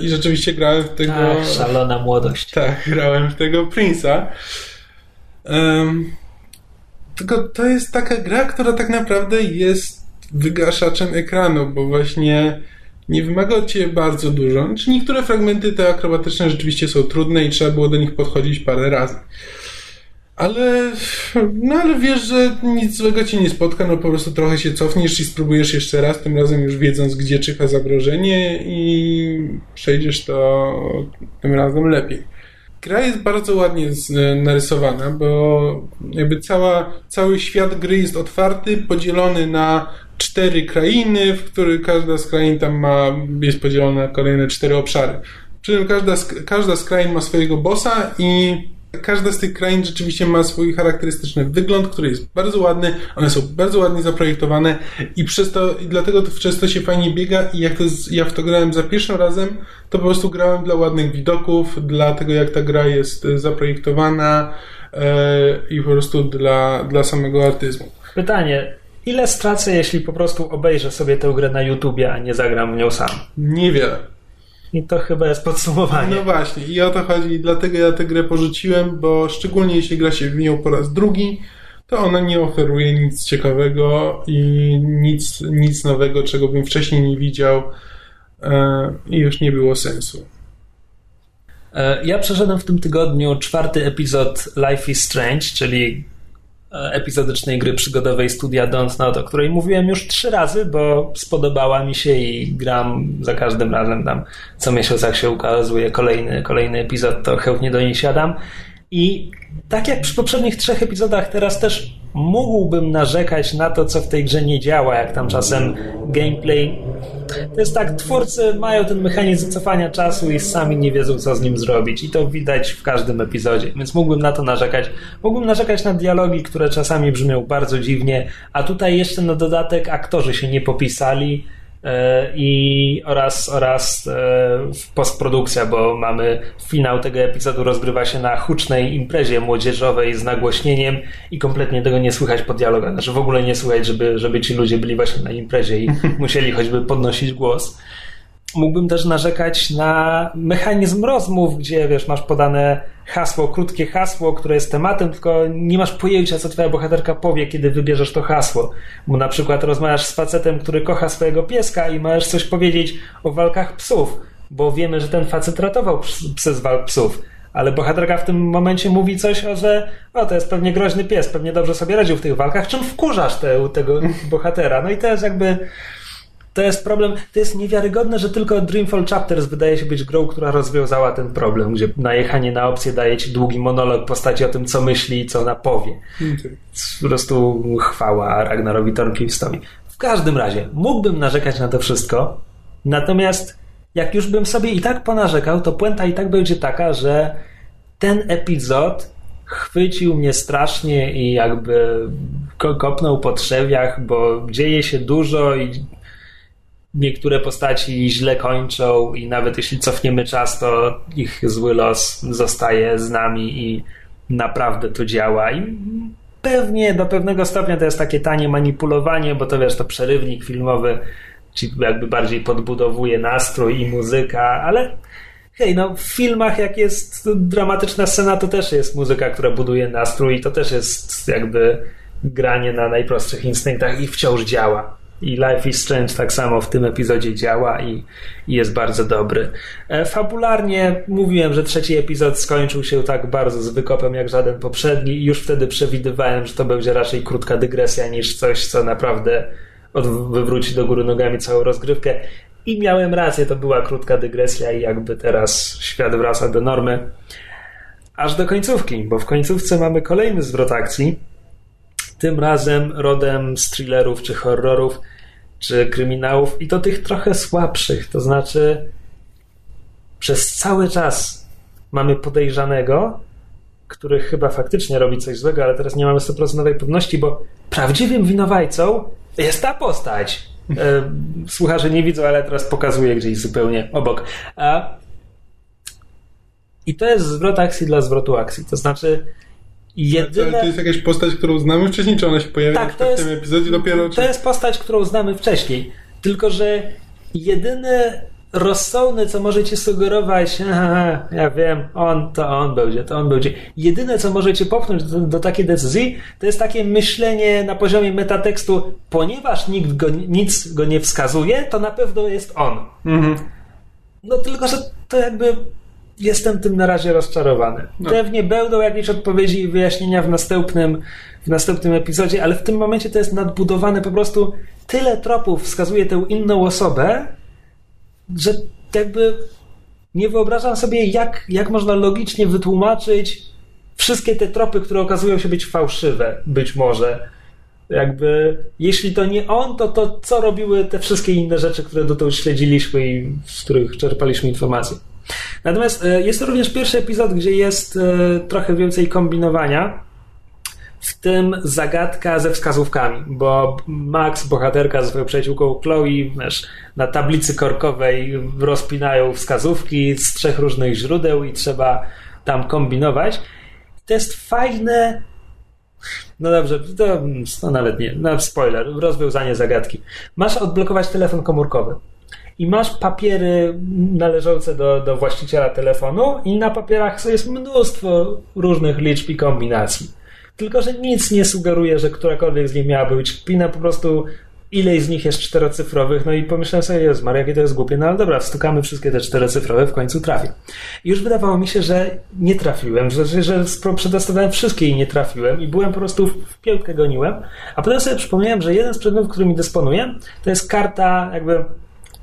i rzeczywiście grałem w tego... Ach, szalona młodość. Tak, grałem w tego Prince'a. Em, tylko to jest taka gra, która tak naprawdę jest wygaszaczem ekranu, bo właśnie nie wymaga od ciebie bardzo dużo. Znaczy niektóre fragmenty te akrobatyczne rzeczywiście są trudne i trzeba było do nich podchodzić parę razy. Ale, no ale wiesz, że nic złego cię nie spotka, no po prostu trochę się cofniesz i spróbujesz jeszcze raz, tym razem już wiedząc, gdzie czyha zagrożenie i przejdziesz to tym razem lepiej. Gra jest bardzo ładnie narysowana, bo jakby cała, cały świat gry jest otwarty, podzielony na cztery krainy, w których każda z krain tam ma, jest podzielona na kolejne cztery obszary. Przy czym każda każda z krain ma swojego bossa i każda z tych krain rzeczywiście ma swój charakterystyczny wygląd, który jest bardzo ładny, one są bardzo ładnie zaprojektowane i przez to, i dlatego to przez to się fajnie biega i jak to, z- ja w to grałem za pierwszym razem, to po prostu grałem dla ładnych widoków, dla tego jak ta gra jest e, zaprojektowana e, i po prostu dla, dla samego artyzmu. Pytanie, ile stracę, jeśli po prostu obejrzę sobie tę grę na YouTubie, a nie zagram w nią sam? Niewiele. I to chyba jest podsumowanie. No właśnie, i o to chodzi, dlatego ja tę grę porzuciłem, bo szczególnie jeśli gra się w nią po raz drugi, to ona nie oferuje nic ciekawego i nic, nic nowego, czego bym wcześniej nie widział e, i już nie było sensu. E, Ja przeszedłem w tym tygodniu czwarty epizod Life is Strange, czyli epizodycznej gry przygodowej studia Don't Not, o której mówiłem już trzy razy, bo spodobała mi się i gram za każdym razem tam co miesiąc jak się ukazuje kolejny, kolejny epizod, to chętnie do niej siadam. I tak jak przy poprzednich trzech epizodach, teraz też mógłbym narzekać na to, co w tej grze nie działa, jak tam czasem gameplay. To jest tak, twórcy mają ten mechanizm cofania czasu i sami nie wiedzą, co z nim zrobić. I to widać w każdym epizodzie, więc mógłbym na to narzekać. Mógłbym narzekać na dialogi, które czasami brzmią bardzo dziwnie, a tutaj jeszcze na dodatek aktorzy się nie popisali i oraz, oraz e, postprodukcja, bo mamy finał tego epizodu rozgrywa się na hucznej imprezie młodzieżowej z nagłośnieniem i kompletnie tego nie słychać po dialogach. Znaczy w ogóle nie słychać, żeby, żeby ci ludzie byli właśnie na imprezie i <laughs> musieli choćby podnosić głos mógłbym też narzekać na mechanizm rozmów, gdzie wiesz, masz podane hasło, krótkie hasło, które jest tematem, tylko nie masz pojęcia, co twoja bohaterka powie, kiedy wybierzesz to hasło. Bo na przykład rozmawiasz z facetem, który kocha swojego pieska i możesz coś powiedzieć o walkach psów, bo wiemy, że ten facet ratował psy z walk psów. Ale bohaterka w tym momencie mówi coś, o, że o, to jest pewnie groźny pies, pewnie dobrze sobie radził w tych walkach, czym wkurzasz te, tego <laughs> bohatera. No i to jest jakby to jest problem, to jest niewiarygodne, że tylko Dreamfall Chapters wydaje się być grą, która rozwiązała ten problem, gdzie najechanie na opcję daje ci długi monolog postaci o tym, co myśli i co ona powie. Okay. Po prostu chwała Ragnarowi Tornquist'owi. W każdym razie, mógłbym narzekać na to wszystko, natomiast jak już bym sobie i tak ponarzekał, to puenta i tak będzie taka, że ten epizod chwycił mnie strasznie i jakby kopnął po trzewiach, bo dzieje się dużo i niektóre postaci źle kończą i nawet jeśli cofniemy czas, to ich zły los zostaje z nami i naprawdę to działa. I pewnie do pewnego stopnia to jest takie tanie manipulowanie, bo to wiesz, to przerywnik filmowy ci jakby bardziej podbudowuje nastrój i muzyka, ale hej, no w filmach jak jest dramatyczna scena, to też jest muzyka, która buduje nastrój i to też jest jakby granie na najprostszych instynktach i wciąż działa. I Life is Strange tak samo w tym epizodzie działa i, i, jest bardzo dobry. E, fabularnie mówiłem, że trzeci epizod skończył się tak bardzo z wykopem jak żaden poprzedni i już wtedy przewidywałem, że to będzie raczej krótka dygresja niż coś, co naprawdę wywróci do góry nogami całą rozgrywkę. I miałem rację, to była krótka dygresja i jakby teraz świat wraca do normy. Aż do końcówki, bo w końcówce mamy kolejny zwrot akcji. Tym razem rodem z thrillerów czy horrorów czy kryminałów i to tych trochę słabszych. To znaczy, przez cały czas mamy podejrzanego, który chyba faktycznie robi coś złego, ale teraz nie mamy 100% pewności, bo prawdziwym winowajcą jest ta postać. E, słuchacze nie widzą, ale teraz pokazuję gdzieś zupełnie obok. I to jest zwrot akcji dla zwrotu akcji. To znaczy, Jedyne... To jest jakaś postać, którą znamy wcześniej, czy ona się pojawia tak, to w jest, tym epizodzie dopiero? Czy... To jest postać, którą znamy wcześniej. Tylko, że jedyne rozsądne, co możecie sugerować, aha, ja wiem, on to on będzie, to on będzie. Jedyne, co możecie popchnąć do, do takiej decyzji, to jest takie myślenie na poziomie metatekstu, ponieważ nikt go, nic go nie wskazuje, to na pewno jest on. Mhm. No tylko, że to jakby jestem tym na razie rozczarowany. No. Pewnie będą jakieś odpowiedzi i wyjaśnienia w następnym, w następnym epizodzie, ale w tym momencie to jest nadbudowane po prostu tyle tropów wskazuje tę inną osobę, że jakby nie wyobrażam sobie, jak, jak można logicznie wytłumaczyć wszystkie te tropy, które okazują się być fałszywe, być może. Jakby, jeśli to nie on, to, to co robiły te wszystkie inne rzeczy, które dotąd śledziliśmy i z których czerpaliśmy informacje. Natomiast e, jest to również pierwszy epizod, gdzie jest e, trochę więcej kombinowania, w tym zagadka ze wskazówkami, bo Max, bohaterka ze swoją przyjaciółką Chloe, wiesz, na tablicy korkowej rozpinają wskazówki z trzech różnych źródeł i trzeba tam kombinować. To jest fajne. No dobrze, to, to nawet nie. No, spoiler, rozwiązanie zagadki. Masz odblokować telefon komórkowy i masz papiery należące do, do właściciela telefonu i na papierach jest mnóstwo różnych liczb i kombinacji. Tylko, że nic nie sugeruje, że którakolwiek z nich miałaby być kpina, po prostu ileś z nich jest czterocyfrowych, no i pomyślałem sobie, Jezu Maria, jakie to jest głupie, no ale dobra, wstukamy wszystkie te czterocyfrowe, w końcu trafię. I już wydawało mi się, że nie trafiłem, że, że, że przetestowałem wszystkie i nie trafiłem i byłem po prostu w piątkę goniłem, a potem sobie przypomniałem, że jeden z przedmiotów, którymi dysponuję, to jest karta jakby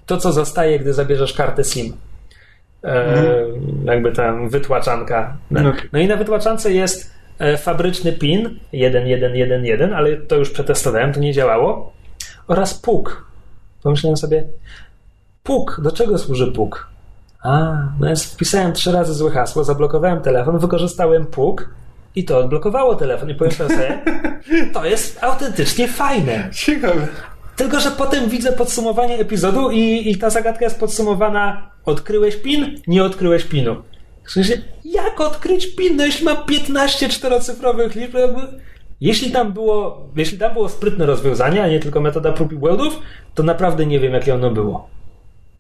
to, co zostaje, gdy zabierzesz kartę SIM. E, Jakby tam wytłaczanka. No. No. no i na wytłaczance jest e, fabryczny pin 1111, ale to już przetestowałem, to nie działało. Oraz puk. Pomyślałem sobie, puk, do czego służy puk? A, no jest, wpisałem trzy razy złe hasło, zablokowałem telefon, wykorzystałem puk i to odblokowało telefon i pomyślałem sobie, <laughs> to jest autentycznie fajne. Ciekawe. Tylko, że potem widzę podsumowanie epizodu i, i ta zagadka jest podsumowana odkryłeś pin, nie odkryłeś pinu. W sensie, jak odkryć pin? No jeśli ma 15 czterocyfrowych liczb. Jeśli tam było, jeśli tam było sprytne rozwiązanie, a nie tylko metoda prób i błędów, to naprawdę nie wiem, jakie ono było.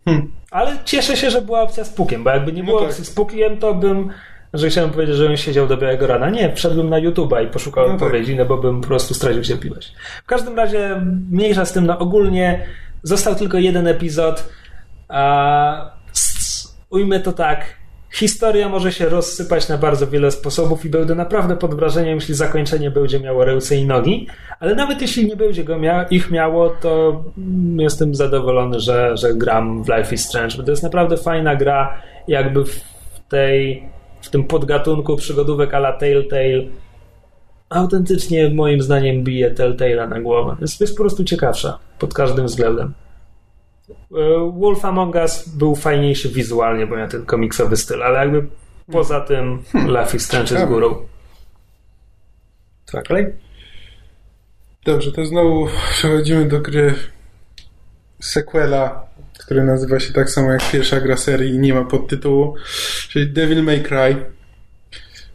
Hmm. Ale cieszę się, że była opcja z pukiem, bo jakby nie No było tak. opcji z pukiem, to bym, że chciałem powiedzieć, żebym siedział do białego rana. Nie, wszedłem na YouTube'a i poszukałem No tak. odpowiedzi, no bo bym po prostu stracił cierpliwość. W każdym razie, mniejsza z tym, no ogólnie został tylko jeden epizod, a ujmę to tak, historia może się rozsypać na bardzo wiele sposobów i będę naprawdę pod wrażeniem, jeśli zakończenie będzie miało ręce i nogi, ale nawet jeśli nie będzie go mia- ich miało, to mm, jestem zadowolony, że, że gram w Life is Strange, bo to jest naprawdę fajna gra, jakby w tej w tym podgatunku przygodówek a la Telltale autentycznie moim zdaniem bije Telltale'a na głowę. Jest, jest po prostu ciekawsza pod każdym względem. E, Wolf Among Us był fajniejszy wizualnie, bo miał ten komiksowy styl, ale jakby poza tym is Strange jest Ciekawe. górą. Tak, kolej? Dobrze, to znowu przechodzimy do gry sequela, który nazywa się tak samo jak pierwsza gra serii i nie ma podtytułu, czyli Devil May Cry,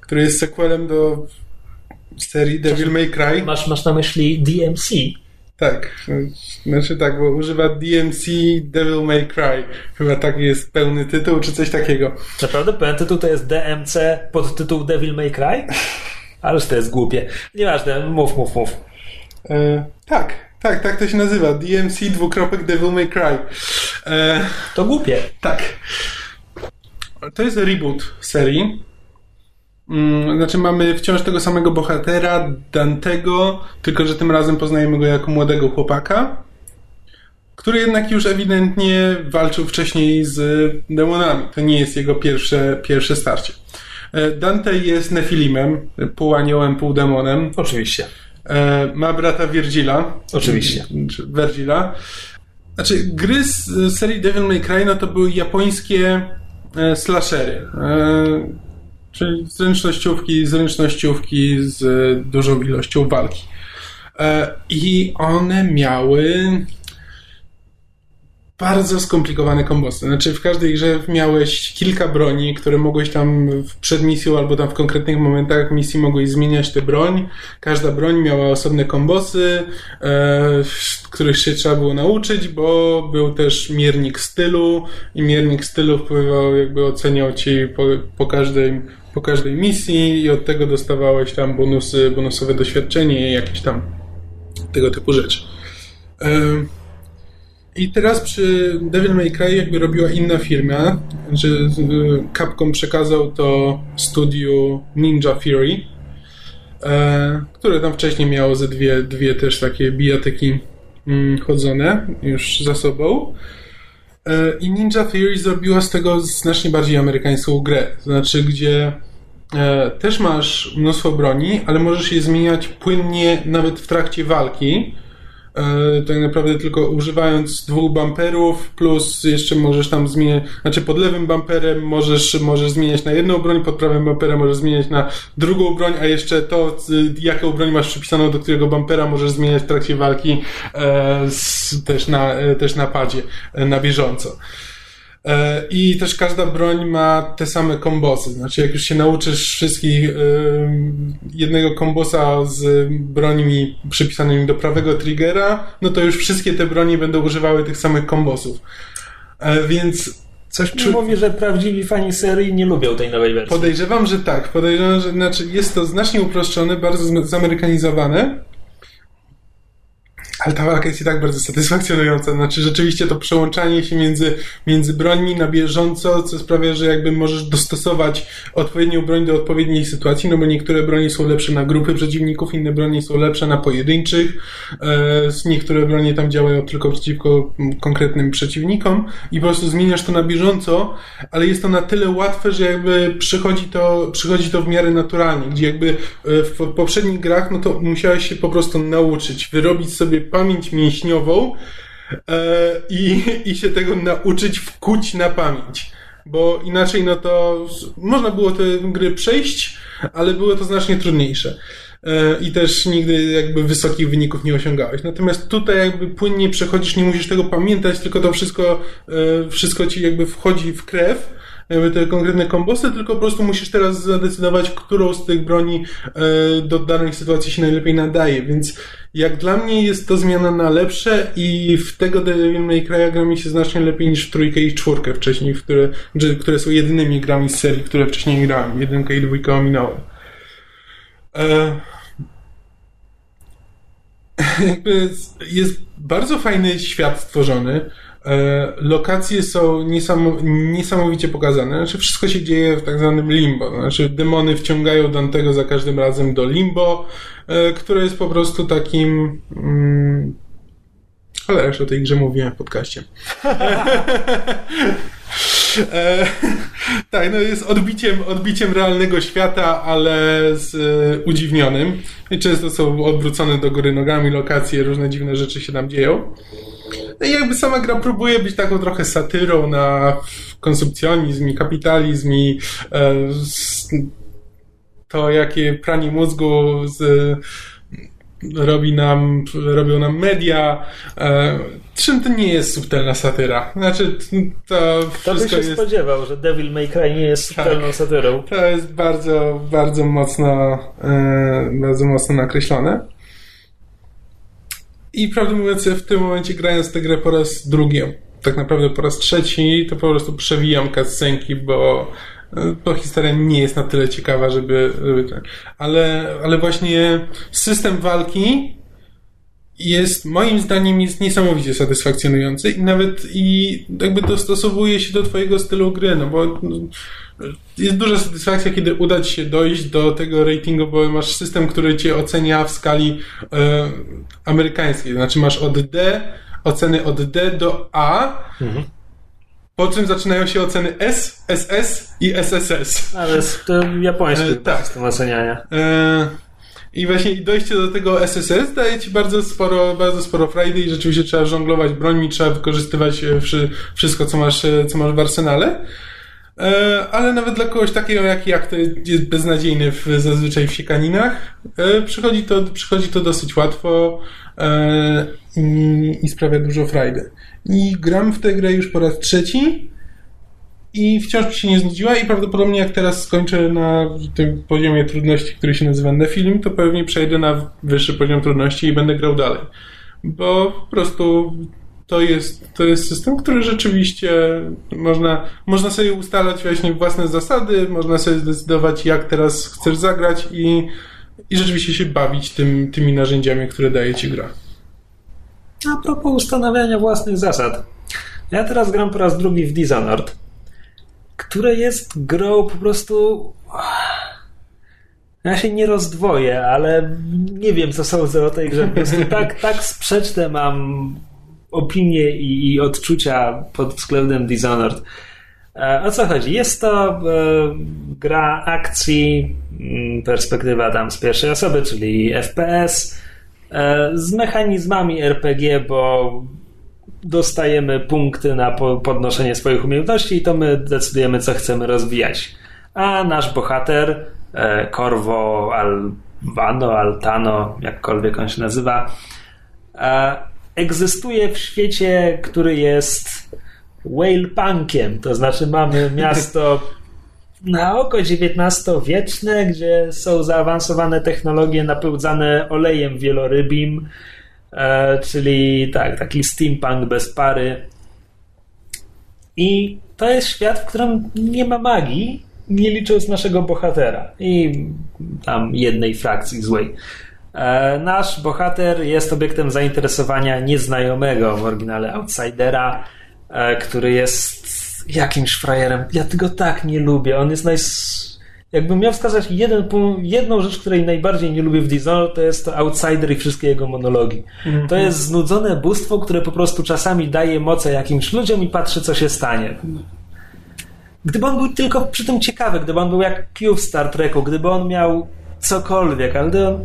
który jest sequelem do serii Devil May Cry. Masz, masz na myśli DMC. Tak, znaczy tak, bo używa DMC Devil May Cry. Chyba taki jest pełny tytuł, czy coś takiego. Naprawdę pełen tytuł to jest DMC pod tytuł Devil May Cry? <laughs> Ależ to jest głupie. Nieważne, mów, mów, mów. E, tak, tak, tak to się nazywa. DMC dwukropek Devil May Cry. E, To głupie. Tak. To jest reboot serii. Mm, Znaczy mamy wciąż tego samego bohatera, Dantego, tylko że tym razem poznajemy go jako młodego chłopaka, który jednak już ewidentnie walczył wcześniej z demonami. To nie jest jego pierwsze, pierwsze starcie. E, Dante jest Nefilimem, pół aniołem, pół demonem. Oczywiście. E, ma brata Virgila. Oczywiście. Czy Virgila. Znaczy, gry z serii Devil May Cry, no to były japońskie e, slashery. E, czyli zręcznościówki, zręcznościówki z dużą ilością walki. I one miały bardzo skomplikowane kombosy. Znaczy w każdej grze miałeś kilka broni, które mogłeś tam w przedmisją albo tam w konkretnych momentach misji mogłeś zmieniać tę broń. Każda broń miała osobne kombosy, e, których się trzeba było nauczyć, bo był też miernik stylu i miernik stylu wpływał, jakby oceniał ci po, po każdej po każdej misji i od tego dostawałeś tam bonusy, bonusowe doświadczenie i jakieś tam tego typu rzeczy. E, i teraz przy Devil May Cry jakby robiła inna firma, że y, Capcom przekazał to studiu Ninja Fury, e, które tam wcześniej miało ze dwie, dwie też takie bijatyki mm, chodzone już za sobą. E, I Ninja Fury zrobiła z tego znacznie bardziej amerykańską grę. Znaczy, gdzie e, też masz mnóstwo broni, ale możesz je zmieniać płynnie nawet w trakcie walki. E, tak naprawdę tylko używając dwóch bumperów, plus jeszcze możesz tam zmieniać, znaczy pod lewym bumperem możesz, możesz zmieniać na jedną broń, pod prawym bumperem możesz zmieniać na drugą broń, a jeszcze to, jaką broń masz przypisaną do którego bumpera możesz zmieniać w trakcie walki e, z, też, na, e, też na padzie, e, na bieżąco. E, I też każda broń ma te same kombosy. Znaczy, jak już się nauczysz wszystkich e, jednego kombosa z brońmi przypisanymi do prawego triggera, no to już wszystkie te broni będą używały tych samych kombosów. E, Więc Coś mi Czy- mówi, że prawdziwi fani serii nie lubią tej nowej wersji. podejrzewam, że tak. Podejrzewam, że znaczy jest to znacznie uproszczone, bardzo zam- zamerykanizowane. Ale ta walka jest i tak bardzo satysfakcjonująca. Znaczy, rzeczywiście to przełączanie się między, między brońmi na bieżąco, co sprawia, że jakby możesz dostosować odpowiednią broń do odpowiedniej sytuacji, no bo niektóre bronie są lepsze na grupy przeciwników, inne bronie są lepsze na pojedynczych, e, niektóre bronie tam działają tylko przeciwko konkretnym przeciwnikom i po prostu zmieniasz to na bieżąco, ale jest to na tyle łatwe, że jakby przychodzi to, przychodzi to w miarę naturalnie, gdzie jakby e, w poprzednich grach, no to musiałeś się po prostu nauczyć, wyrobić sobie pamięć mięśniową e, i, i się tego nauczyć wkuć na pamięć. Bo inaczej, no to można było te gry przejść, ale było to znacznie trudniejsze. E, I też nigdy jakby wysokich wyników nie osiągałeś. Natomiast tutaj jakby płynnie przechodzisz, nie musisz tego pamiętać, tylko to wszystko, e, wszystko ci jakby wchodzi w krew jakby te konkretne kombosy, tylko po prostu musisz teraz zadecydować, którą z tych broni e, do danej sytuacji się najlepiej nadaje, więc jak dla mnie jest to zmiana na lepsze i w tego Devil May Cry gra mi się znacznie lepiej niż w trójkę i czwórkę wcześniej, które, które są jedynymi grami z serii, które wcześniej grałem. Jedynkę i dwójkę ominąłem. E... <laughs> Jakby jest bardzo fajny świat stworzony. E, lokacje są niesamowicie pokazane. Znaczy, wszystko się dzieje w tak zwanym limbo. Znaczy, demony wciągają Dantego za każdym razem do limbo, e, które jest po prostu takim. Mm, ale już o tej grze mówiłem w podcaście. e, <laughs> tak, no jest odbiciem, odbiciem realnego świata, ale z udziwnionym. I często są odwrócone do góry nogami lokacje, różne dziwne rzeczy się tam dzieją. No i jakby sama gra próbuje być taką trochę satyrą na konsumpcjonizm i kapitalizm i e, to, jakie pranie mózgu z, robi nam, robią nam media. E, czym to nie jest subtelna satyra? Znaczy, to Kto by się jest... spodziewał, że Devil May Cry nie jest tak. subtelną tak, satyrą? To jest bardzo, bardzo mocno, e, bardzo mocno nakreślone. I prawdę mówiąc, w tym momencie grając tę grę po raz drugi, tak naprawdę po raz trzeci, to po prostu przewijam cutscenki, bo bo historia nie jest na tyle ciekawa, żeby, ten. Ale, ale właśnie system walki jest, moim zdaniem, jest niesamowicie satysfakcjonujący i nawet i jakby dostosowuje się do twojego stylu gry, no bo jest duża satysfakcja, kiedy uda ci się dojść do tego ratingu, bo masz system, który cię ocenia w skali e, amerykańskiej. Znaczy masz od D, oceny od D do A, mhm. po czym zaczynają się oceny S, SS i SSS. Ale to japoński e, tak. system oceniania. E, i właśnie dojście do tego SSS daje ci bardzo sporo, bardzo sporo frajdy i rzeczywiście trzeba żonglować brońmi, trzeba wykorzystywać e, wszystko, co masz, e, co masz w arsenale. E, ale nawet dla kogoś takiego jak ja, który jest beznadziejny w, zazwyczaj w siekaninach, e, przychodzi to, przychodzi to dosyć łatwo e, i, i sprawia dużo frajdy. I gram w tę grę już po raz trzeci i wciąż mi się nie znudziła i prawdopodobnie jak teraz skończę na tym poziomie trudności, który się nazywa Nefilm, to pewnie przejdę na wyższy poziom trudności i będę grał dalej. Bo po prostu to jest, to jest system, który rzeczywiście można, można sobie ustalać właśnie własne zasady, można sobie zdecydować, jak teraz chcesz zagrać i, i rzeczywiście się bawić tym, tymi narzędziami, które daje ci gra. A propos ustanawiania własnych zasad. Ja teraz gram po raz drugi w Dishonored, które jest grą po prostu... Ja się nie rozdwoję, ale nie wiem, co są o tej grze. Po prostu tak, tak sprzeczne mam opinie i, i odczucia pod względem Dishonored. E, o co chodzi? Jest to e, gra akcji, mm, perspektywa tam z pierwszej osoby, czyli FPS, e, z mechanizmami RPG, bo dostajemy punkty na podnoszenie swoich umiejętności i to my decydujemy, co chcemy rozwijać. A nasz bohater, Corvo Alvano, Altano, jakkolwiek on się nazywa, egzystuje w świecie, który jest whalepunkiem, to znaczy mamy miasto na oko XIX-wieczne, gdzie są zaawansowane technologie napełdzane olejem wielorybim, e, czyli tak, taki steampunk bez pary. I to jest świat, w którym nie ma magii, nie licząc naszego bohatera i tam jednej frakcji złej. E, nasz bohater jest obiektem zainteresowania nieznajomego w oryginale outsidera, e, który jest jakimś frajerem. Ja tego tak nie lubię. On jest naj... Jakbym miał wskazać jeden, jedną rzecz, której najbardziej nie lubię w Dishonored, to jest to Outsider i wszystkie jego monologi. Mm -hmm. To jest znudzone bóstwo, które po prostu czasami daje moce jakimś ludziom i patrzy, co się stanie. Gdyby on był tylko przy tym ciekawy, gdyby on był jak Q w Star Treku, gdyby on miał cokolwiek, ale on,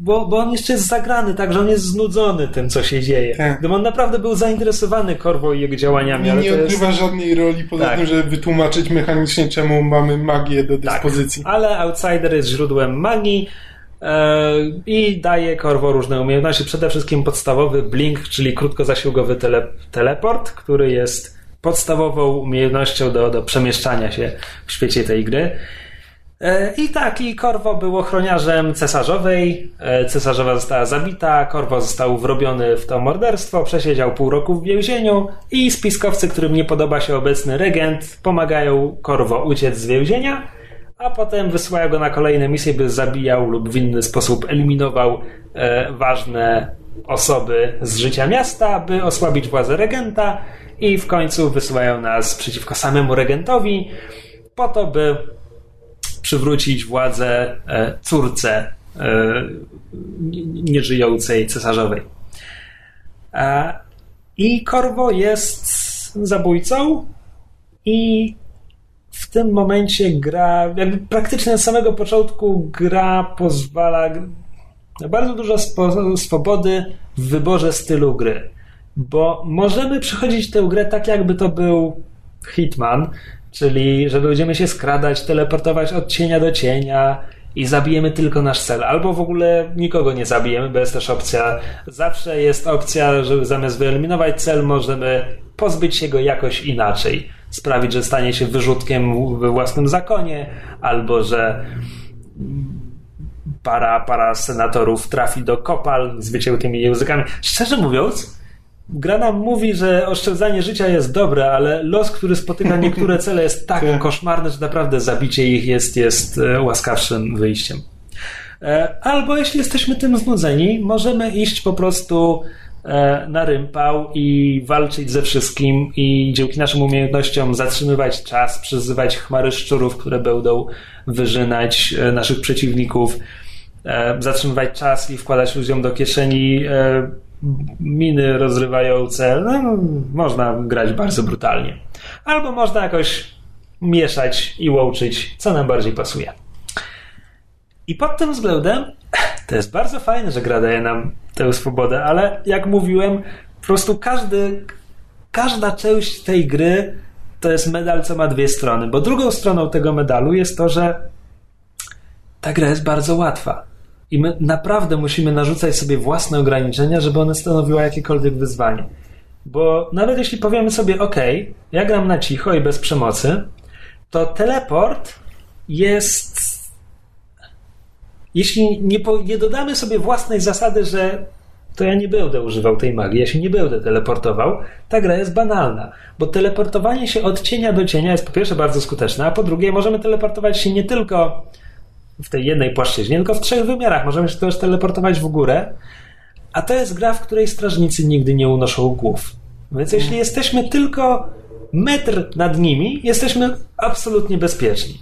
bo, bo on jeszcze jest zagrany, tak, że on jest znudzony tym, co się dzieje. Tak. Gdyby on naprawdę był zainteresowany Korwą i jego działaniami. Nie, ale nie odgrywa jest... żadnej roli poza tak. tym, żeby wytłumaczyć mechanicznie, czemu mamy magię do tak. dyspozycji. Tak. Ale Outsider jest źródłem magii e, i daje Korwo różne umiejętności. Przede wszystkim podstawowy blink, czyli krótkozasięgowy tele, teleport, który jest podstawową umiejętnością do, do przemieszczania się w świecie tej gry. E, I tak, i Korwo był ochroniarzem cesarzowej. E, cesarzowa została zabita, Korwo został wrobiony w to morderstwo, przesiedział pół roku w więzieniu i spiskowcy, którym nie podoba się obecny regent, pomagają Korwo uciec z więzienia, a potem wysyłają go na kolejne misje, by zabijał lub w inny sposób eliminował e, ważne osoby z życia miasta, by osłabić władzę regenta i w końcu wysyłają nas przeciwko samemu regentowi po to, by przywrócić władzę e, córce e, nieżyjącej cesarzowej. I Korwo jest zabójcą i w tym momencie gra, jakby praktycznie od samego początku gra pozwala na bardzo dużo swobody w wyborze stylu gry. Bo możemy przechodzić tę grę tak, jakby to był Hitman, czyli że będziemy się skradać, teleportować od cienia do cienia i zabijemy tylko nasz cel, albo w ogóle nikogo nie zabijemy, bo jest też opcja, zawsze jest opcja, że zamiast wyeliminować cel, możemy pozbyć się go jakoś inaczej. Sprawić, że stanie się wyrzutkiem we własnym zakonie, albo że para, para senatorów trafi do kopal z wyciętymi językami. Szczerze mówiąc, gra nam mówi, że oszczędzanie życia jest dobre, ale los, który spotyka niektóre <laughs> cele jest tak, koszmarny, że naprawdę zabicie ich jest, jest e, łaskawszym wyjściem. E, albo jeśli jesteśmy tym znudzeni, możemy iść po prostu e, na rympał i walczyć ze wszystkim i dzięki naszym umiejętnościom zatrzymywać czas, przyzywać chmary szczurów, które będą wyżynać naszych przeciwników, zatrzymywać czas i wkładać ludziom do kieszeni miny rozrywające, no, można grać bardzo brutalnie. Albo można jakoś mieszać i łączyć, co nam bardziej pasuje. I pod tym względem <clears throat> to jest bardzo fajne, że gra daje nam tę swobodę, ale jak mówiłem, po prostu każdy, każda część tej gry to jest medal, co ma dwie strony, bo drugą stroną tego medalu jest to, że ta gra jest bardzo łatwa. I my naprawdę musimy narzucać sobie własne ograniczenia, żeby one stanowiły jakiekolwiek wyzwanie. Bo nawet jeśli powiemy sobie, OK, ja gram na cicho i bez przemocy, to teleport jest. Jeśli nie, po, nie dodamy sobie własnej zasady, że to ja nie będę używał tej magii, ja się nie będę teleportował, ta gra jest banalna. Bo teleportowanie się od cienia do cienia jest po pierwsze bardzo skuteczne, a po drugie możemy teleportować się nie tylko w tej jednej płaszczyźnie, tylko w trzech wymiarach. Możemy się też teleportować w górę, a to jest gra, w której strażnicy nigdy nie unoszą głów. Więc jeśli jesteśmy tylko metr nad nimi, jesteśmy absolutnie bezpieczni.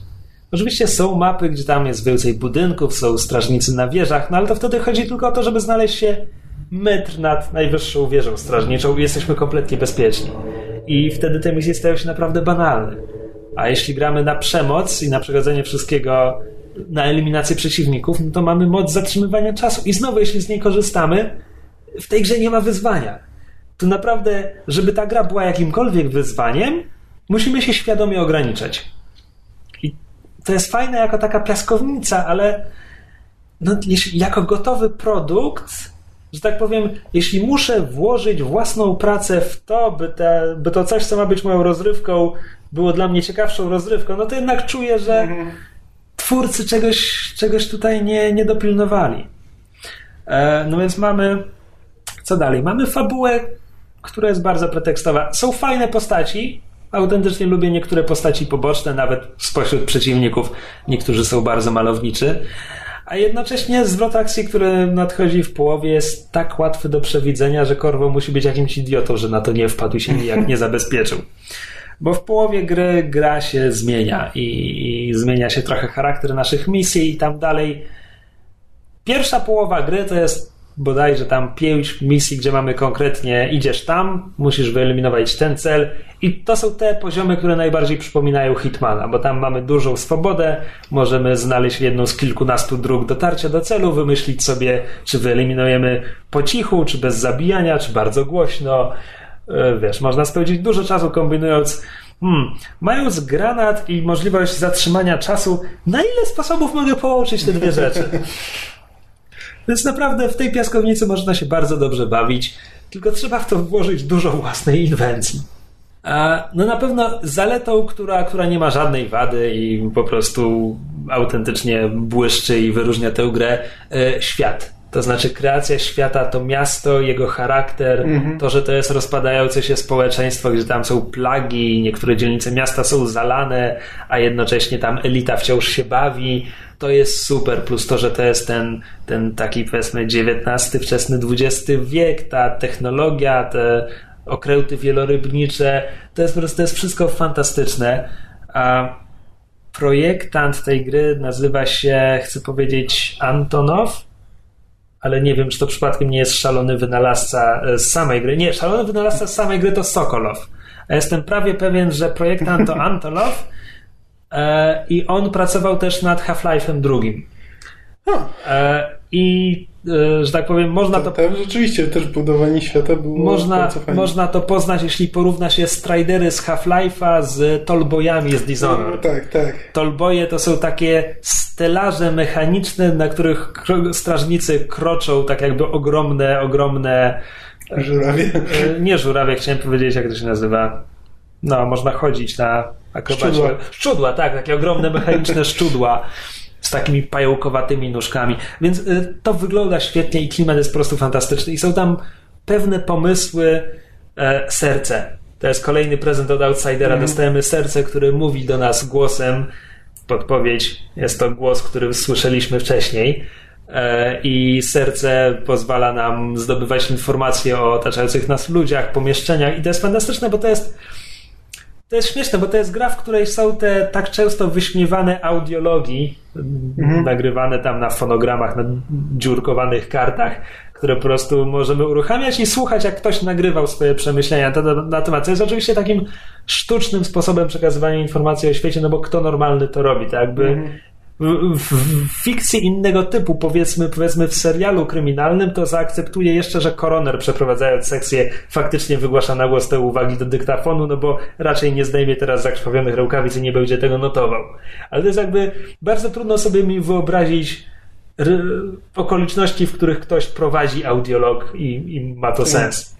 Oczywiście są mapy, gdzie tam jest więcej budynków, są strażnicy na wieżach, no ale to wtedy chodzi tylko o to, żeby znaleźć się metr nad najwyższą wieżą strażniczą i jesteśmy kompletnie bezpieczni. I wtedy te misje stają się naprawdę banalne. A jeśli gramy na przemoc i na przechodzenie wszystkiego na eliminację przeciwników, no to mamy moc zatrzymywania czasu. I znowu, jeśli z niej korzystamy, w tej grze nie ma wyzwania. To naprawdę, żeby ta gra była jakimkolwiek wyzwaniem, musimy się świadomie ograniczać. I to jest fajne jako taka piaskownica, ale no, jeśli, jako gotowy produkt, że tak powiem, jeśli muszę włożyć własną pracę w to, by, te, by to coś, co ma być moją rozrywką, było dla mnie ciekawszą rozrywką, no to jednak czuję, że. Mhm twórcy czegoś, czegoś tutaj nie, nie dopilnowali. E, no więc mamy. Co dalej? Mamy fabułę, która jest bardzo pretekstowa. Są fajne postaci. Autentycznie lubię niektóre postaci poboczne, nawet spośród przeciwników. Niektórzy są bardzo malowniczy. A jednocześnie zwrot akcji, który nadchodzi w połowie jest tak łatwy do przewidzenia, że Korwo musi być jakimś idiotą, że na to nie wpadł i się nijak nie <laughs> zabezpieczył. Bo w połowie gry gra się zmienia i, i zmienia się trochę charakter naszych misji i tam dalej. Pierwsza połowa gry to jest bodajże tam pięć misji, gdzie mamy konkretnie idziesz tam, musisz wyeliminować ten cel i to są te poziomy, które najbardziej przypominają Hitmana, bo tam mamy dużą swobodę, możemy znaleźć jedną z kilkunastu dróg dotarcia do celu, wymyślić sobie, czy wyeliminujemy po cichu, czy bez zabijania, czy bardzo głośno. E, wiesz, można spędzić dużo czasu kombinując Hmm, mając granat i możliwość zatrzymania czasu, na ile sposobów mogę połączyć te dwie rzeczy? <laughs> Więc naprawdę w tej piaskownicy można się bardzo dobrze bawić, tylko trzeba w to włożyć dużo własnej inwencji. A, no na pewno zaletą, która, która nie ma żadnej wady i po prostu autentycznie błyszczy i wyróżnia tę grę, e, świat. To znaczy kreacja świata, to miasto, jego charakter, mhm. to, że to jest rozpadające się społeczeństwo, gdzie tam są plagi, niektóre dzielnice miasta są zalane, a jednocześnie tam elita wciąż się bawi to jest super, plus to, że to jest ten, ten taki powiedzmy XIX, wczesny XX wiek, ta technologia, te okręty wielorybnicze, to jest po prostu to jest wszystko fantastyczne. A projektant tej gry nazywa się, chcę powiedzieć, Antonow, ale nie wiem, czy to przypadkiem nie jest szalony wynalazca z samej gry. Nie, szalony wynalazca z samej gry to Sokolow. A jestem prawie pewien, że projektant to <laughs> Antonow, E, I on pracował też nad Half-Life'em drugim. E, I e, że tak powiem, można to. Tam rzeczywiście też budowanie świata było. Można, można to poznać, jeśli porówna się Stridery z Half-Life'a z Tolbojami z Dishonored. No, tak, tak. Tolboje to są takie stelaże mechaniczne, na których strażnicy kroczą, tak jakby ogromne, ogromne. Żurawie. Nie żurawie, chciałem powiedzieć, jak to się nazywa. No, można chodzić na akrobacie. Szczudła. szczudła, tak, takie ogromne mechaniczne szczudła z takimi pająkowatymi nóżkami. Więc y, to wygląda świetnie i klimat jest po prostu fantastyczny. I są tam pewne pomysły, e, serce. To jest kolejny prezent od Outsidera. Mm. Dostajemy serce, które mówi do nas głosem. Podpowiedź jest to głos, który słyszeliśmy wcześniej. E, I serce pozwala nam zdobywać informacje o otaczających nas ludziach, pomieszczeniach. I to jest fantastyczne, bo to jest to jest śmieszne, bo to jest gra, w której są te tak często wyśmiewane audiologii, mhm. nagrywane tam na fonogramach, na dziurkowanych kartach, które po prostu możemy uruchamiać i słuchać, jak ktoś nagrywał swoje przemyślenia na temat. Co jest oczywiście takim sztucznym sposobem przekazywania informacji o świecie, no bo kto normalny to robi, tak jakby mhm w, w, fikcji innego typu, powiedzmy, powiedzmy w serialu kryminalnym, to zaakceptuje jeszcze, że koroner przeprowadzając sekcję faktycznie wygłasza na głos te uwagi do dyktafonu, no bo raczej nie zdejmie teraz zakrwawionych rękawic i nie będzie tego notował. Ale to jest jakby bardzo trudno sobie mi wyobrazić okoliczności, w których ktoś prowadzi audiolog i, i ma to sens.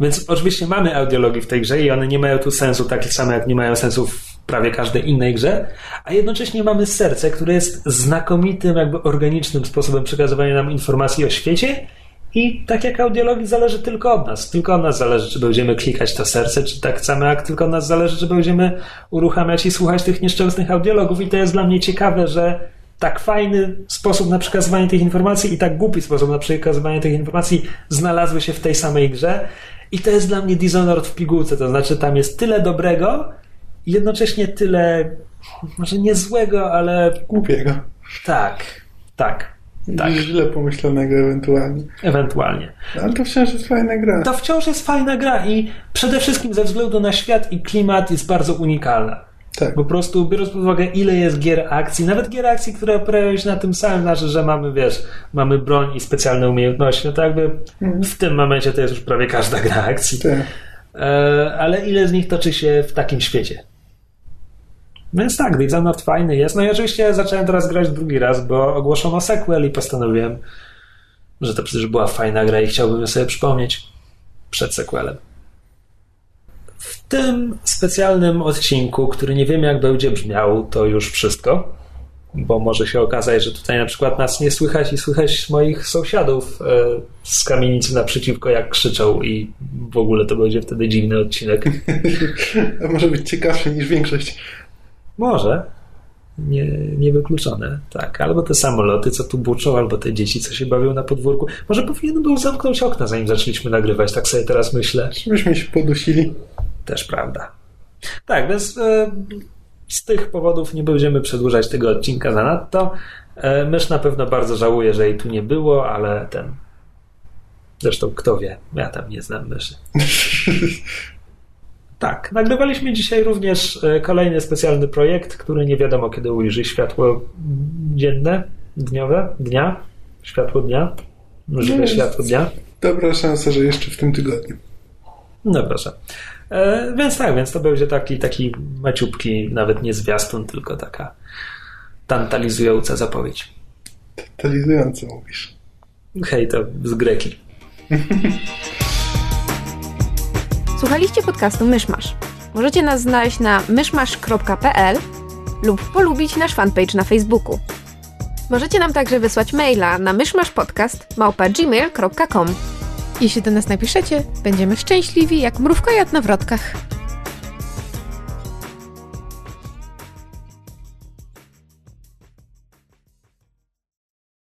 Więc oczywiście mamy audiologii w tej grze i one nie mają tu sensu tak samo, jak nie mają sensu w prawie każdej innej grze, a jednocześnie mamy serce, które jest znakomitym, jakby organicznym sposobem przekazywania nam informacji o świecie i tak jak audiologii zależy tylko od nas. Tylko od nas zależy, czy będziemy klikać to serce, czy tak samo jak tylko od nas zależy, czy będziemy uruchamiać i słuchać tych nieszczęsnych audiologów i to jest dla mnie ciekawe, że tak fajny sposób na przekazywanie tych informacji i tak głupi sposób na przekazywanie tych informacji znalazły się w tej samej grze. I to jest dla mnie Dishonored w pigułce, to znaczy tam jest tyle dobrego, i jednocześnie tyle, może nie złego, ale. Głupiego. Tak, tak. Tak. Źle pomyślonego ewentualnie. Ewentualnie. Ale to wciąż jest fajna gra. To wciąż jest fajna gra i przede wszystkim ze względu na świat i klimat jest bardzo unikalna. Tak. Po prostu biorąc pod uwagę, ile jest gier akcji, nawet gier akcji, które opierają się na tym samym, znaczy, że mamy, wiesz, mamy broń i specjalne umiejętności, no to jakby mhm. w tym momencie to jest już prawie każda gra akcji. Tak. E, ale ile z nich toczy się w takim świecie? Więc tak, Dishonored fajny jest. No i oczywiście zacząłem teraz grać drugi raz, bo ogłoszono sequel i postanowiłem, że to przecież była fajna gra i chciałbym sobie przypomnieć przed sequelem. W tym specjalnym odcinku, który nie wiem jak będzie brzmiał, to już wszystko, bo może się okazać, że tutaj na przykład nas nie słychać i słychać moich sąsiadów e, z kamienicy naprzeciwko, jak krzyczą i w ogóle to będzie wtedy dziwny odcinek. <laughs> Może być ciekawszy niż większość. Może. nie, niewykluczone. Tak, albo te samoloty, co tu buczą, albo te dzieci, co się bawią na podwórku. Może powinien był zamknąć okna, zanim zaczęliśmy nagrywać, tak sobie teraz myślę. Żebyśmy się podusili. Też prawda. Tak, więc e, z tych powodów nie będziemy przedłużać tego odcinka zanadto. E, mysz na pewno bardzo żałuje, że jej tu nie było, ale ten. Zresztą kto wie, ja tam nie znam myszy. <laughs> Tak, nagrywaliśmy dzisiaj również e, kolejny specjalny projekt, który nie wiadomo kiedy ujrzy światło dzienne, dniowe, dnia, światło dnia, żywe światło dnia. Dobra szansa, że jeszcze w tym tygodniu. No proszę. E, więc tak, więc to będzie taki, taki maciupki, nawet nie zwiastun, tylko taka tantalizująca zapowiedź. Totalizująco mówisz. Hej, to z greki. <laughs> Słuchaliście podcastu Myszmasz. Możecie nas znaleźć na myszmasz.pl lub polubić nasz fanpage na Facebooku. Możecie nam także wysłać maila na myszmaszpodcast.gmail.com Jeśli do nas napiszecie, będziemy szczęśliwi jak mrówka jad na wrotkach.